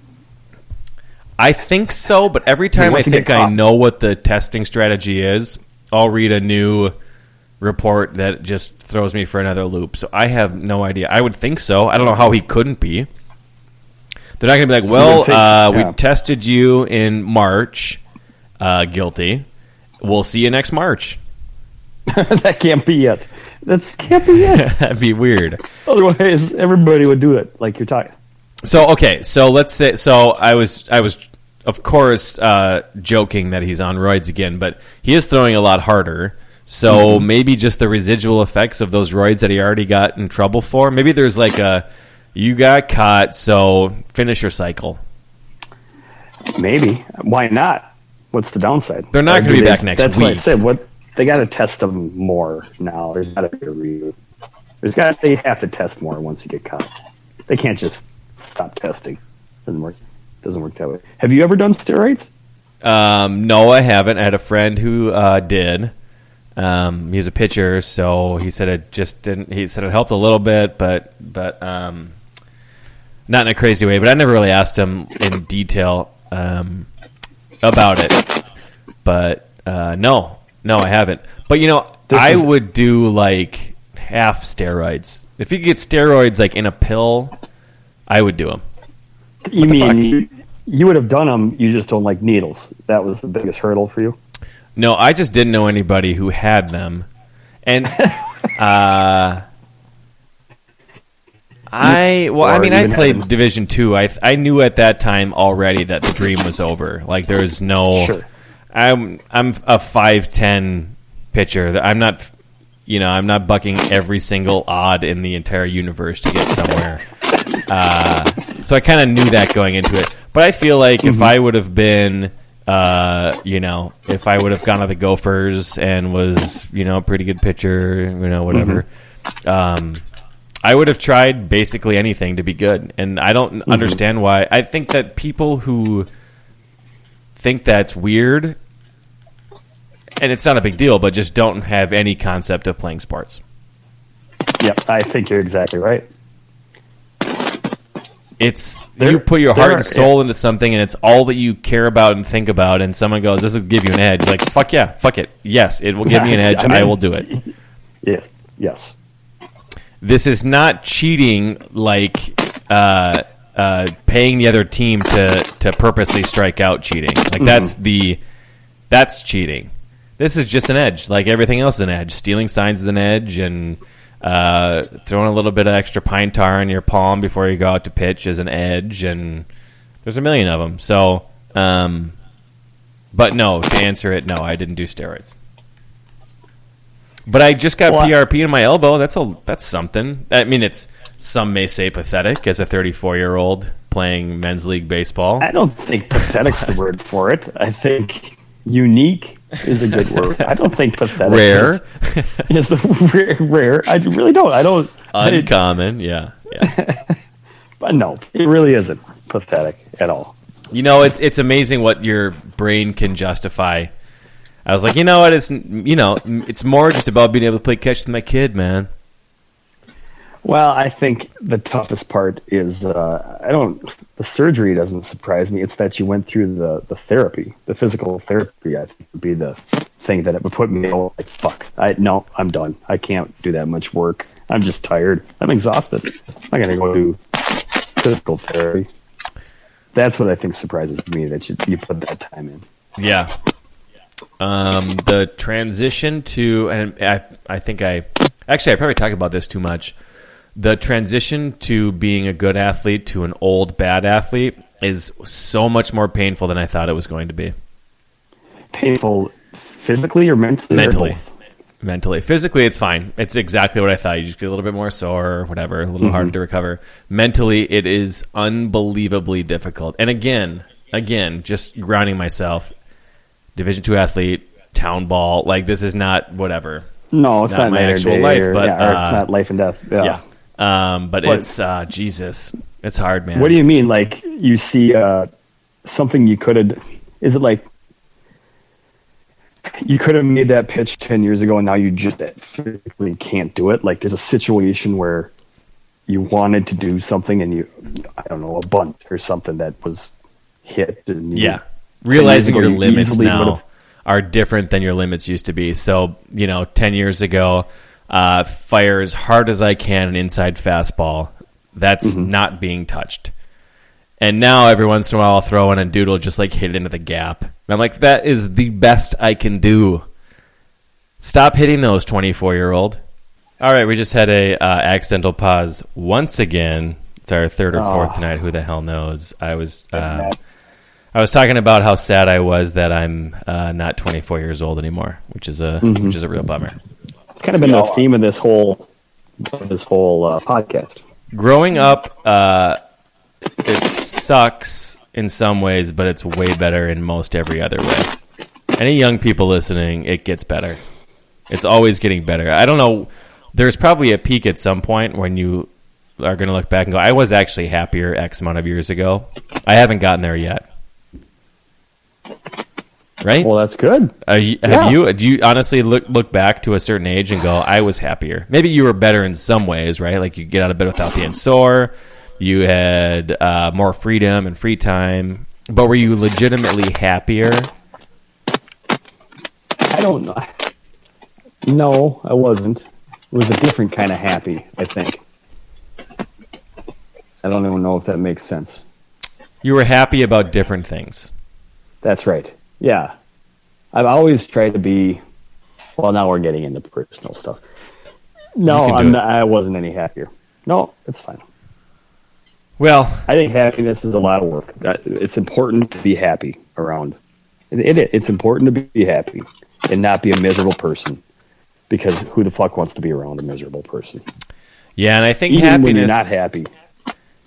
I think so, but every time I you think I know what the testing strategy is, I'll read a new report that just throws me for another loop. So I have no idea. I would think so. I don't know how he couldn't be. They're not going to be like, well, think- uh, yeah. we tested you in March, uh, guilty. We'll see you next March. that can't be it. That can't be it. That'd be weird. Otherwise, everybody would do it like you're talking. So okay, so let's say so I was I was of course uh, joking that he's on roids again, but he is throwing a lot harder. So maybe just the residual effects of those roids that he already got in trouble for. Maybe there's like a you got caught, so finish your cycle. Maybe. Why not? What's the downside? They're not gonna be they- back next that's What. I said. What they got to test them more now. There's got to be a review. There's got they have to test more once you get caught. They can't just stop testing. Doesn't work. Doesn't work that way. Have you ever done steroids? Um, no, I haven't. I had a friend who uh, did. Um, he's a pitcher, so he said it just didn't. He said it helped a little bit, but but um, not in a crazy way. But I never really asked him in detail um, about it. But uh, no, no, I haven't. But you know, This I is- would do like half steroids. If you could get steroids like in a pill, I would do them. You the mean fuck? you, you would have done them? You just don't like needles. That was the biggest hurdle for you. No, I just didn't know anybody who had them, and uh, I well, I mean, I played Division Two. I I knew at that time already that the dream was over. Like there was no. Sure. I'm I'm a five ten pitcher. I'm not, you know, I'm not bucking every single odd in the entire universe to get somewhere. Uh, so I kind of knew that going into it. But I feel like Mm-hmm. if I would have been, uh, you know, if I would have gone to the Gophers and was, you know, a pretty good pitcher, you know, whatever, Mm-hmm. um, I would have tried basically anything to be good. And I don't Mm-hmm. understand why. I think that people who think that's weird, and it's not a big deal, but just don't have any concept of playing sports. Yep, I think you're exactly right. It's There- you put your heart are- and soul into something, and it's all that you care about and think about. And someone goes, "This will give you an edge." Like, fuck yeah, fuck it. Yes, it will give me an edge. I mean- I will do it. Yes, yes. This is not cheating, like uh, uh, paying the other team to to purposely strike out. Cheating, like that's the that's cheating. This is just an edge, like everything else is an edge. Stealing signs is an edge, and uh, throwing a little bit of extra pine tar in your palm before you go out to pitch is an edge, and there's a million of them. So, um, but no, to answer it, no, I didn't do steroids. But I just got PRP in my elbow. That's a that's something. I mean, it's some may say pathetic as a 34 year old playing men's league baseball. I don't think pathetic's the word for it. I think unique is a good word. I don't think pathetic Rare, is, is rare, rare. I really don't. I don't. I- uncommon, yeah, yeah. but no, it really isn't pathetic at all. You know, it's it's amazing what your brain can justify. I was like, you know what? It's you know, it's more just about being able to play catch with my kid, man. Well, I think the toughest part is uh, I don't. The surgery doesn't surprise me. It's that you went through the the therapy, the physical therapy. I think would be the thing that it would put me like fuck. I no, I'm done. I can't do that much work. I'm just tired. I'm exhausted. I'm gonna go do physical therapy. That's what I think surprises me that you you put that time in. Yeah. Um, the transition to, and I, I think I, actually, I probably talk about this too much. The transition to being a good athlete to an old bad athlete is so much more painful than I thought it was going to be. Painful, physically or mentally? Mentally. both? Mentally. Physically, it's fine. It's exactly what I thought. You just get a little bit more sore or whatever, a little harder to recover. Mentally, it is unbelievably difficult. And again, again, just grounding myself, Division two athlete, town ball, like this is not whatever. No, it's Not not, my actual day life, or- but, yeah, or uh, it's not life and death. Yeah. Yeah. Um, but What- it's uh, Jesus. It's hard, man. What do you mean? Like you see uh, something you could have? Is it like you could have made that pitch ten years ago, and now you just physically can't do it? Like there's a situation where you wanted to do something, and you, I don't know, a bunt or something that was hit. And you, Yeah. Realizing your you limits now are different than your limits used to be. So, you know, 10 years ago, uh, fire as hard as I can an inside fastball. That's Mm-hmm. not being touched. And now every once in a while I'll throw in a doodle just like hit it into the gap. And I'm like, that is the best I can do. Stop hitting those 24 year old. All right, we just had a uh, accidental pause once again. It's our third or fourth Oh. tonight. Who the hell knows? I was uh, I was talking about how sad I was that I'm uh, not 24 years old anymore, which is a Mm-hmm. which is a real bummer. It's kind of been the theme of this whole this whole uh, podcast. Growing up, uh, it sucks in some ways, but it's way better in most every other way. Any young people listening, it gets better. It's always getting better. I don't know. There's probably a peak at some point when you are going to look back and go, "I was actually happier X amount of years ago." I haven't gotten there yet. Right? Well, that's good. Are you, have Yeah. you? Do you honestly look look back to a certain age and go, "I was happier"? Maybe you were better in some ways, right? Like you get out of bed without being sore. You had uh, more freedom and free time. But were you legitimately happier? I don't know. No, I wasn't. It was a different kind of happy, I think. I don't even know if that makes sense. You were happy about different things. That's right. Yeah. I've always tried to be well now we're getting into personal stuff. No, You can do I'm not, I wasn't any happier. No, it's fine. Well, I think happiness is a lot of work. It's important to be happy around. It, it, it's important to be happy and not be a miserable person because who the fuck wants to be around a miserable person? yeah, and I think Even happiness. when you're not happy.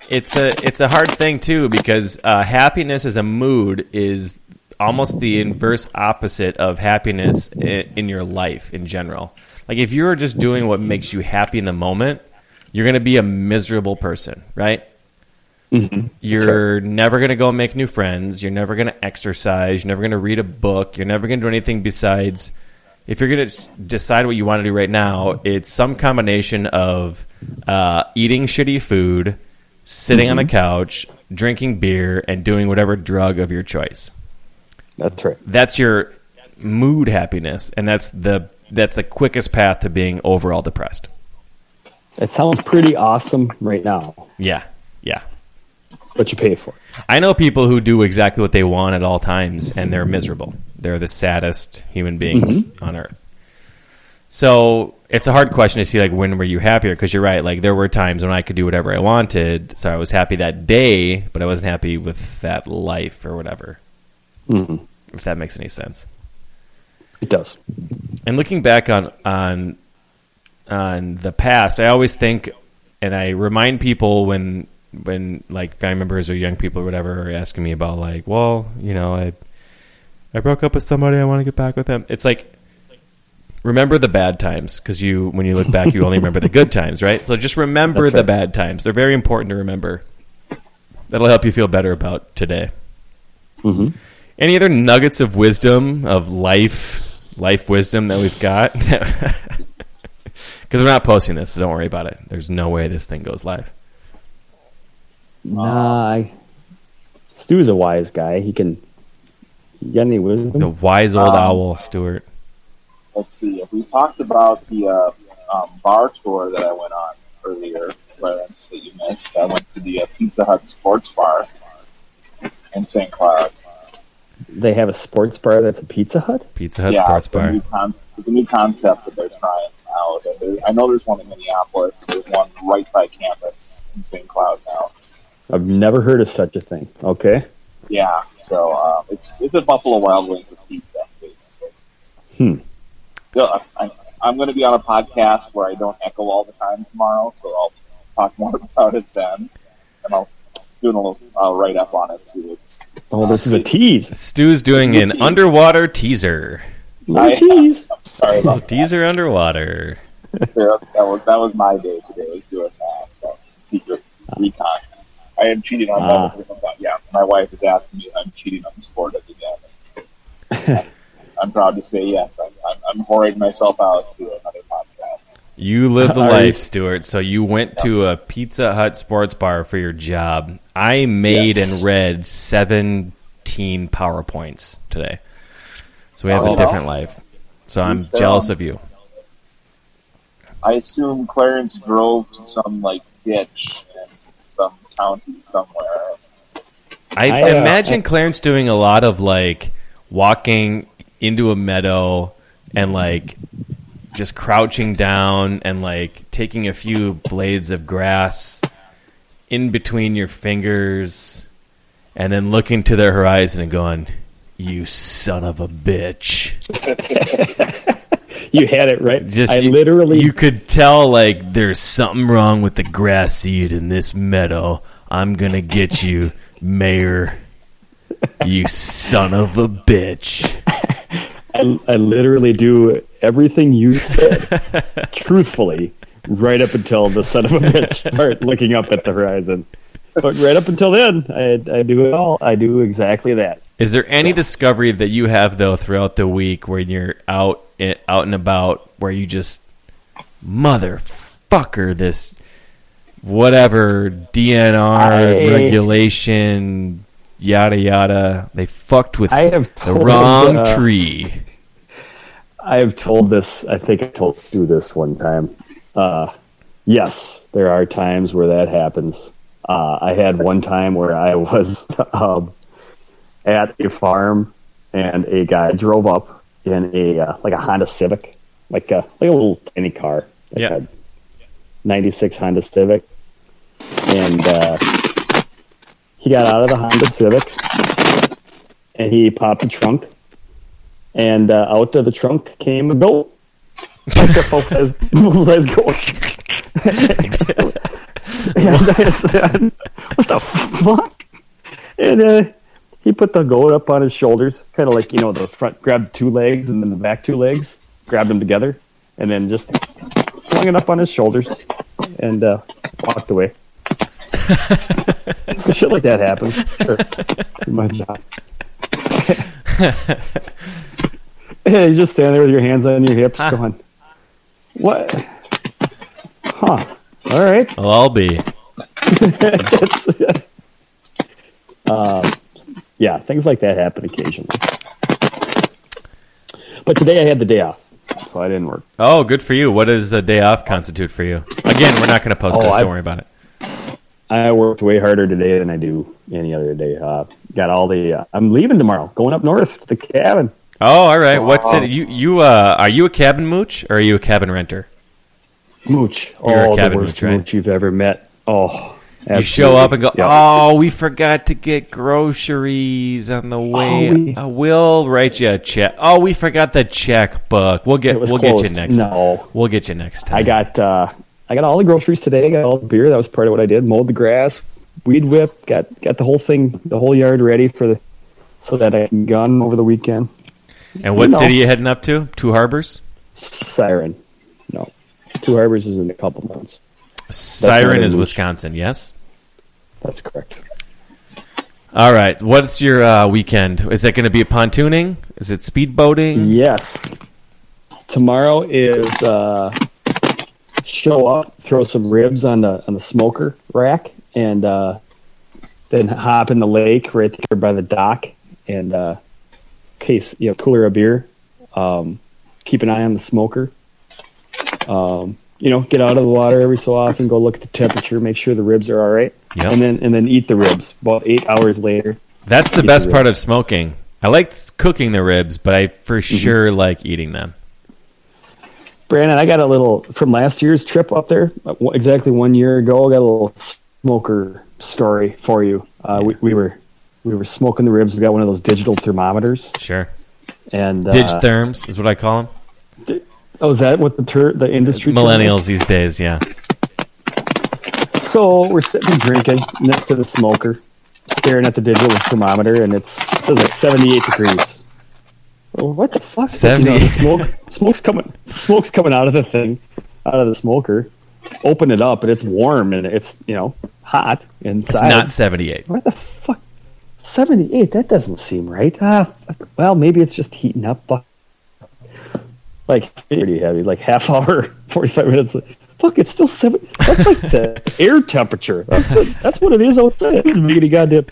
it's a it's a hard thing too because uh, happiness as a mood is almost the inverse opposite of happiness in, in your life in general. Like if you're just doing what makes you happy in the moment, you're going to be a miserable person, right? You're never going to go make new friends. You're never going to exercise. You're never going to read a book. You're never going to do anything besides. If you're going to decide what you want to do right now, it's some combination of uh, eating shitty food, sitting on the couch, drinking beer, and doing whatever drug of your choice. That's right. That's your mood happiness, and that's the that's the quickest path to being overall depressed. It sounds pretty awesome right now, Yeah, yeah. but you pay for it. I know people who do exactly what they want at all times, and they're miserable. They're the saddest human beings mm-hmm. on earth. So it's a hard question to see, like, when were you happier? Because you're right. Like, there were times when I could do whatever I wanted, so I was happy that day, but I wasn't happy with that life or whatever. If that makes any sense. It does. And looking back on on on the past, I always think and I remind people when when like family members or young people or whatever are asking me about like, well, you know, I I broke up with somebody, I want to get back with them. It's like remember the bad times because you when you look back you only remember the good times, right? So just remember That's the bad times. They're very important to remember. That'll help you feel better about today. Mhm. Any other nuggets of wisdom of life, life wisdom that we've got? Because we're not posting this, so don't worry about it. There's no way this thing goes live. Nah, I, Stu's a wise guy. He can. You got any wisdom? The wise old Um, owl, Stuart. Let's see. If We talked about the uh, um, bar tour that I went on earlier, Clarence, that you missed. I went to the uh, Pizza Hut Sports Bar in St. Cloud. They have a sports bar that's a Pizza Hut. Pizza Hut yeah, Sports it's a, Bar. new con- it's a new concept that they're trying out. And there, I know there's one in Minneapolis, and there's one right by campus in St. Cloud now. I've never heard of such a thing. Okay. Yeah, so uh, it's it's a Buffalo Wild Wings with pizza. Basically. Hmm. So I, I'm going to be on a podcast where I don't echo all the time tomorrow, so I'll talk more about it then, and I'll do a little uh, write up on it too. It's, Oh, this is a tease. Stu's doing an underwater teaser. Little I- tease. I'm sorry about that. Teaser underwater. That was that was my day today. Was doing that so, secret recon. I am cheating on Ah. that. Yeah, my wife is asking me if I'm cheating on the sport again. I'm proud to say yes. I'm, I'm, I'm whoring myself out to another podcast. You live the life, Stuart. So you went to a Pizza Hut sports bar for your job. I made Yes. and read 17 PowerPoints today. So we have Oh. a different life. So I'm So- jealous of you. I assume Clarence drove to some like ditch in some county somewhere. I, I, uh, imagine Clarence doing a lot of like walking into a meadow and like just crouching down and like taking a few blades of grass in between your fingers and then looking to their horizon and going, You son of a bitch. You had it right. Just I you- literally. you could tell like there's something wrong with the grass seed in this meadow. I'm gonna get you, Mayor. You son of a bitch. I, I literally do everything you said, truthfully, right up until the son of a bitch part looking up at the horizon. But right up until then, I, I do it all. I do exactly that. Is there any discovery that you have though throughout the week when you're out eh, out and about where you just motherfucker this whatever DNR I- regulation yada yada they fucked with the wrong uh, tree. I have told this. I think I told Stu this one time. Uh, yes, there are times where that happens. Uh, I had one time where I was um, at a farm and a guy drove up in a uh, like a Honda Civic, like a like a little tiny car, like Yeah. a '96 Honda Civic, and uh, he got out of the Honda Civic and he popped the trunk and uh, out of the trunk came a goat. Full size, full size goat. and I said, "What the fuck?" And uh, he put the goat up on his shoulders, kind of like you know the front grabbed two legs and then the back two legs, grabbed them together, and then just flung it up on his shoulders and uh, walked away. so shit like that happens. Sure. My job. Yeah, you just stand there with your hands on your hips, going, "What? Huh? All right." Well, I'll be. Um, yeah, things like that happen occasionally. But today I had the day off, so I didn't work. Oh, good for you. What does a day off constitute for you? Again, we're not going to post Oh, this. Don't worry about it. I worked way harder today than I do any other day. Uh, got all the. Uh, I'm leaving tomorrow, going up north to the cabin. Oh, all right. What's it? You you uh, are you a cabin mooch or are you a cabin renter? Mooch. You're a oh, the worst mooch, right? mooch you've ever met. Oh, You show up and go, Yep. oh, we forgot to get groceries on the way. we- Uh, we'll write you a check. Oh, we forgot the checkbook. We'll get we'll get you next. No. we'll get you next time. I got uh, I got all the groceries today. I got all the beer. That was part of what I did. Mowed the grass, weed whip, got got the whole thing, the whole yard ready for the so that I can gun over the weekend. And what know. city you heading up to? Two Harbors. Siren, no, Two Harbors is in a couple months. Siren is Wisconsin. Yes. That's correct. All right. What's your uh, weekend? Is that going to be a pontooning? Is it speedboating? Yes. Tomorrow is uh, show up, throw some ribs on the on the smoker rack, and uh, then hop in the lake right there by the dock, and uh, case you know cooler of beer. Um, keep an eye on the smoker. Um, you know, get out of the water every so often. Go look at the temperature. Make sure the ribs are all right, Yep. and then and then eat the ribs. About eight hours later, That's the best the part of smoking. I like cooking the ribs, but I for Mm-hmm. sure like eating them. Brandon, I got a little from last year's trip up there, uh, exactly one year ago. I got a little smoker story for you. Uh, we, we were we were smoking the ribs. We got one of those digital thermometers, Sure. and uh, Dig therms is what I call them. oh, is that what the ter- the industry? Millennials these days, yeah. So we're sitting and drinking next to the smoker, staring at the digital thermometer, and it's it says like seventy eight degrees. Well, what the fuck? You know, the 78. smoke, smoke's coming. Smoke's coming out of the thing, out of the smoker. Open it up, and it's warm, and it's you know hot It's inside. not 78. What the fuck? 78? That doesn't seem right. Ah, well, maybe it's just heating up. But like, pretty heavy. Like half hour, 45 minutes. Fuck, it's still seven. That's like the air temperature. That's what, that's what it is outside. It doesn't make any goddamn.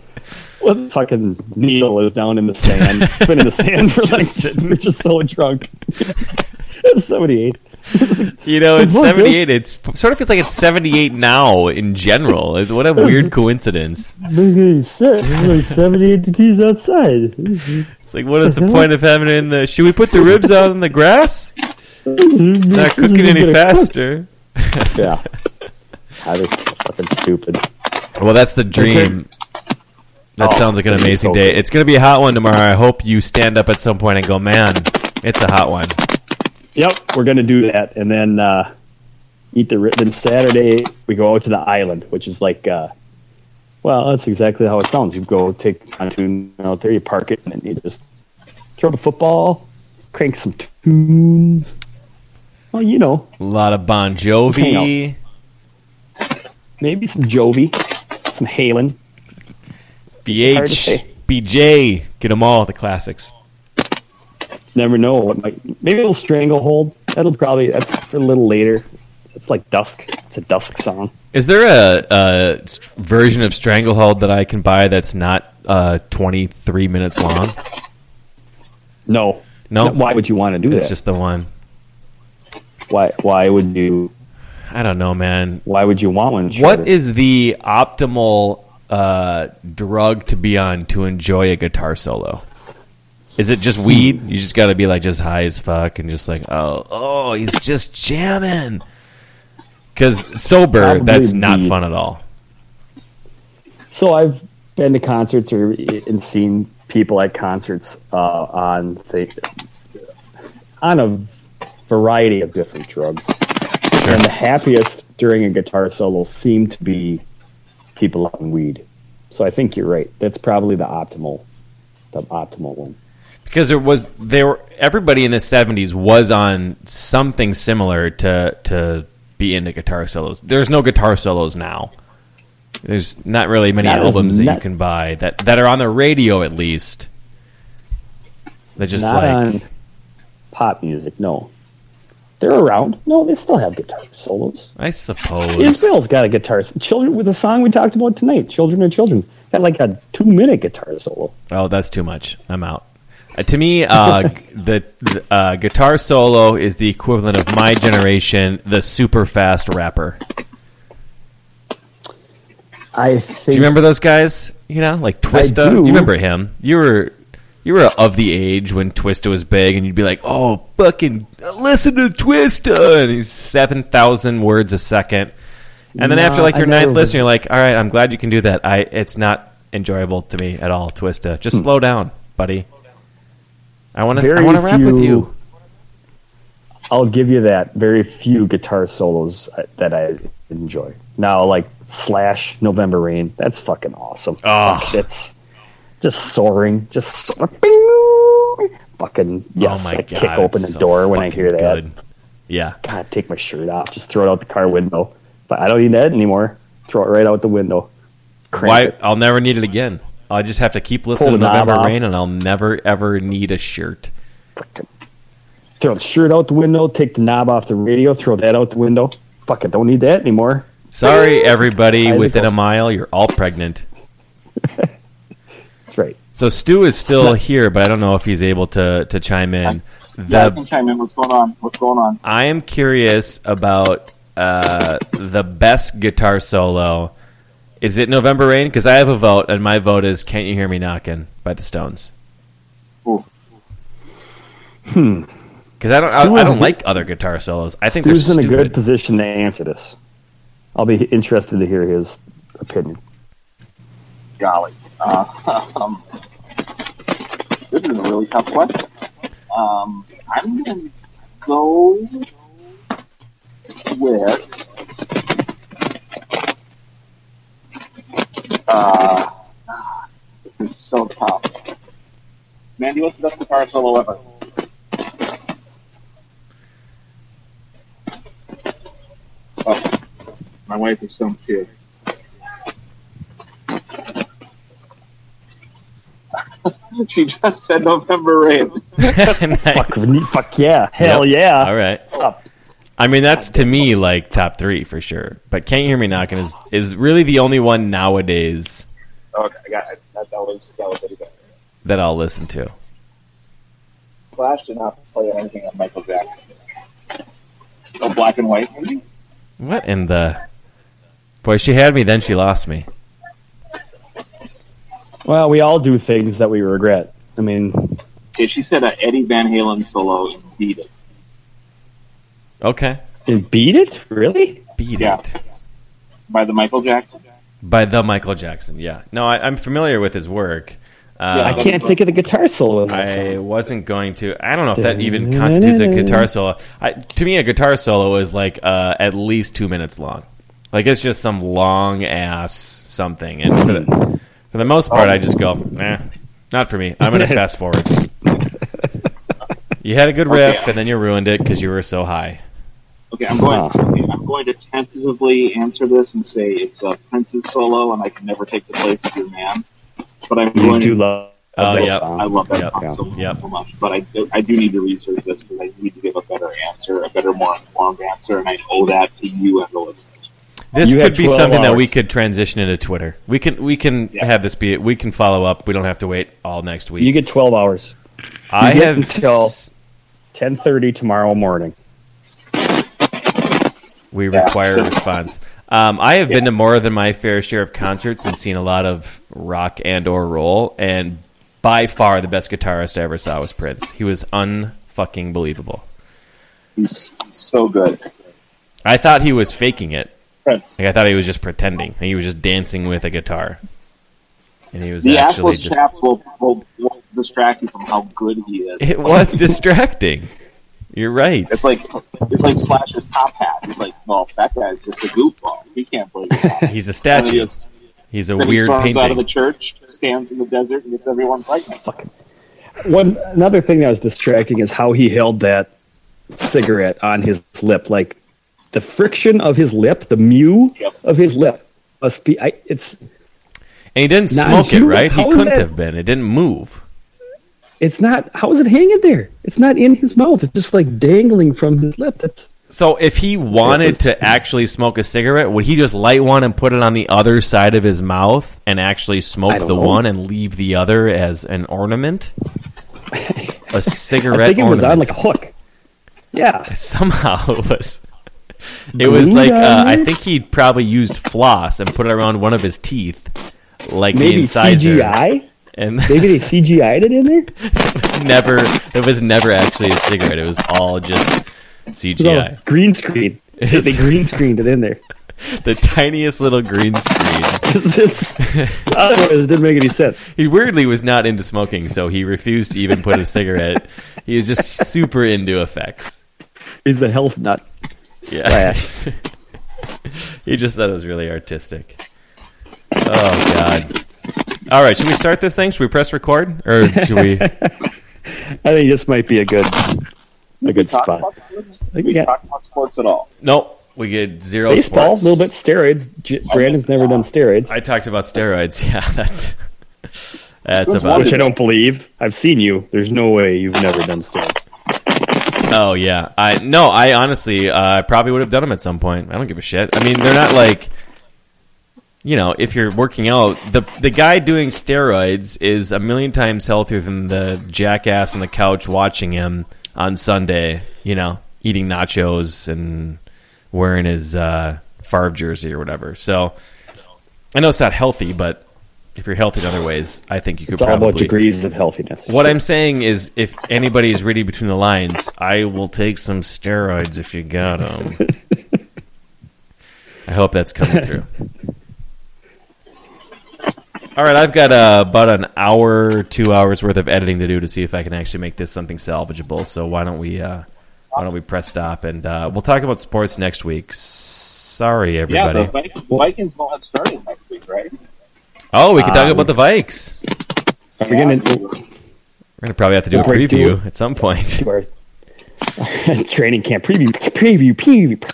What the fucking needle is down in the sand. It's been in the sand for like, sitting. we're just so drunk. it's 78. You know, it's 78. It's sort of feels like it's 78 now in general. It's, what a weird coincidence. It's like 78 degrees outside. It's like, what is the point of having it in the? Should we put the ribs out in the grass? Not cooking any faster. Yeah. That is fucking stupid. Well, that's the dream. That Oh, sounds like an amazing so day. cool. It's going to be a hot one tomorrow. I hope you stand up at some point and go, man, it's a hot one. Yep, we're gonna do that, and then uh, eat the. Then Saturday we go out to the island, which is like, uh, well, that's exactly how it sounds. You go take a pontoon out there, you park it, and then you just throw the football, crank some tunes. Well, you know, A lot of Bon Jovi. maybe some Jovi, some Halen. VH. BJ, get them all, the classics. Never know what might. Maybe a little stranglehold. That'll probably that's for a little later. It's like dusk. It's a dusk song. Is there a, a version of Stranglehold that I can buy that's not uh, 23 minutes long? No, No? Why would you want to do It's that? It's just the one. why? Why would you? I don't know, man. Why would you want one? What is the optimal uh, drug to be on to enjoy a guitar solo? Is it just weed? You just got to be like just high as fuck and just like, oh, oh, he's just jamming. Because sober, Probably that's not weed. fun at all. So I've been to concerts or and seen people at concerts uh, on the, on a variety of different drugs, and the happiest during a guitar solo seem to be people on weed. So I think you're right. That's probably the optimal, the optimal one. Because there was there were, everybody in the 70s was on something similar to to be into guitar solos there's no guitar solos now there's not really many as albums that you can buy that that are on the radio at least that just Not like on pop music. No, they're around. No, they still have guitar solos. i suppose Israel's got a guitar. Children with the song we talked about tonight. Children and children. Got like a two minute guitar solo. oh that's too much i'm out uh, to me uh, the, the uh, guitar solo is the equivalent of my generation the super fast rapper I think. Do you remember those guys? You know, like Twista. You remember him? You were you were of the age when Twista was big, and you'd be like, "Oh, fucking listen to Twista," and he's seven thousand words a second. And then No, after like your ninth was- listen, you're like, "All right, I'm glad you can do that. I it's not enjoyable to me at all, Twista. Hmm. Just slow down, buddy. I want to I want to rap with you." I'll give you that. Very few guitar solos uh, that I enjoy. Now, like Slash, November Rain, that's fucking awesome. Oh. It's just soaring, just so- fucking yes. oh my I god! kick open the so door when I hear that. good. Yeah. God, take my shirt off, just throw it out the car window. But I don't need that anymore. Throw it right out the window. Crank Why? it. I'll never need it again. I'll just have to keep listening to the November off. Rain, and I'll never ever need a shirt. Frickin- Throw the shirt out the window. Take the knob off the radio. Throw that out the window. Fuck it, don't need that anymore. Sorry, everybody Icicle. within a mile, you're all pregnant. That's right. So Stu is still here, but I don't know if he's able to to chime in. Yeah, I The can chime in. What's going on? What's going on? I am curious about uh, the best guitar solo. Is it November Rain? Because I have a vote, and my vote is "Can't You Hear Me Knocking" by the Stones. Ooh. Hmm. Because I don't, I, I don't like other guitar solos. I think Stu's they're in a good position to answer this. I'll be interested to hear his opinion. Golly. Uh, um, this is a really tough question. Um, I'm going to go with. Uh, this is so tough. Mandy, what's the best guitar solo ever? Oh, my wife is stumped too. she just said November Rain. Nice. Fuck, fuck yeah. Hell Yep. yeah. All right. What's up? I mean, that's to me like top three for sure. But "Can't You Hear Me Knocking" is is really the only one nowadays Okay, I got it. That, that was that was pretty good. that I'll listen to. Slash did not play anything on Michael Jackson. Oh, black and white maybe? What in the boy? She had me, then she lost me. Well, we all do things that we regret. I mean, Okay, she said uh, Eddie Van Halen solo in Beat It. Okay, and beat it? Really? beat Yeah. it by the Michael Jackson. by the Michael Jackson. Yeah, no, I, I'm familiar with his work. Uh, I can't think of the guitar solo in that I song. wasn't going to. I don't know if that even constitutes a guitar solo. I, to me, a guitar solo is like uh, at least two minutes long. Like it's just some long ass something, and for the, for the most part, I just go, nah, not for me. I'm gonna fast forward. You had a good riff, Okay. and then you ruined it because you were so high. Okay, I'm going. Wow. okay, I'm going to tentatively answer this and say it's a Prince's solo, and I can never take the place of your man. But I'm You going do to. love Oh, that yep. I love that Yep. song so, Yep. so much, but I do, I do need to research this because I need to give a better answer, a better, more informed answer, and I owe that to you and the listeners. This You could be 12 something that we could transition into Twitter. We can we can Yeah. have this be. We can follow up. We don't have to wait all next week. You get 12 hours. I get have until- 10:30 tomorrow morning. We Yeah. require a response. Um, I have been to more than my fair share of concerts and seen a lot of rock and or roll, and by far the best guitarist I ever saw was Prince. He was unfucking believable. He's so good, I thought he was faking it. Prince. Like I thought he was just pretending. He was just dancing with a guitar, and he was The actually assless just. chaps will, will, will distract you from how good he is. It was distracting. You're right. It's like it's like Slash's top hat. He's like, well, that guy's just a goofball. He can't play. He's a And then he statue. He's a then he weird storms out of the church, stands in the desert, and gets everyone pregnant. One another thing that was distracting is how he held that cigarette on his lip. Like the friction of his lip, the mew Yep. of his lip must be. I, it's And he didn't smoke it, human. right? He couldn't that- have been. It didn't move. It's not. How is it hanging there? It's not in his mouth. It's just like dangling from his lip. That's So if he wanted to actually smoke a cigarette, would he just light one and put it on the other side of his mouth and actually smoke the know. one and leave the other as an ornament? A cigarette I think it was on like a hook. Yeah, Somehow it was. It was like uh, I think he probably used floss and put it around one of his teeth, like the maybe incisor, CGI. And Maybe they CGI'd it in there. it was never. It was never actually a cigarette. It was all just CGI. all green screen. They It's- green screened it in there. The tiniest little green screen. it's, otherwise, it didn't make any sense. He weirdly was not into smoking, so he refused to even put a cigarette. He was just super into effects. He's a health nut. Yeah. He just said it was really artistic. Oh God! All right, should we start this thing? Should we press record, or should we? I think this might be a good a good spot. about think we we got- talk about sports at all. nope. We get zero Baseball, a sports. little bit steroids. J- Brandon's never done steroids, I talked about steroids. Yeah, that's that's Which about one which I it. don't believe. I've seen you. There's no way you've never done steroids. Oh yeah, I no. I honestly, uh, I probably would have done them at some point. I don't give a shit. I mean, they're not like, you know, if you're working out, the the guy doing steroids is a million times healthier than the jackass on the couch watching him on Sunday. You know, eating nachos and wearing his uh, Favre jersey or whatever. So I know it's not healthy, but if you're healthy in other ways, I think you could It's all probably about degrees of healthiness. what I'm saying is, if anybody is reading between the lines, I will take some steroids if you got them. I hope that's coming through. All right, I've got uh, about an hour, two hours worth of editing to do to see if I can actually make this something salvageable. So why don't we, uh, why don't we press stop and uh, we'll talk about sports next week. Sorry, everybody. Yeah, everybody. the Vikings, Vikings will have starting next week, right? oh, we can talk Um, about the Vikes. Are we gonna We're gonna probably have to do a Break through preview at some point. our training camp preview? Preview. Preview.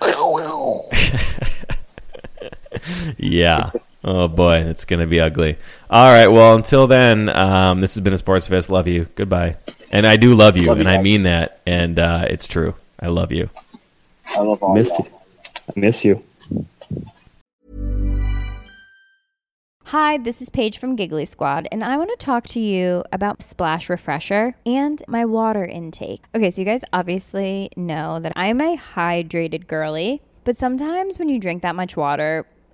Yeah. Oh boy, it's gonna be ugly. All right. Well, until then, um, this has been a Sports Fest. Love you. Goodbye. And I do love you, Love you and I mean that, and uh, it's true. I love you. I love all Missed y'all. you. I miss you. Hi, this is Paige from Giggly Squad, and I want to talk to you about Splash Refresher and my water intake. Okay, so you guys obviously know that I'm a hydrated girly, but sometimes when you drink that much water,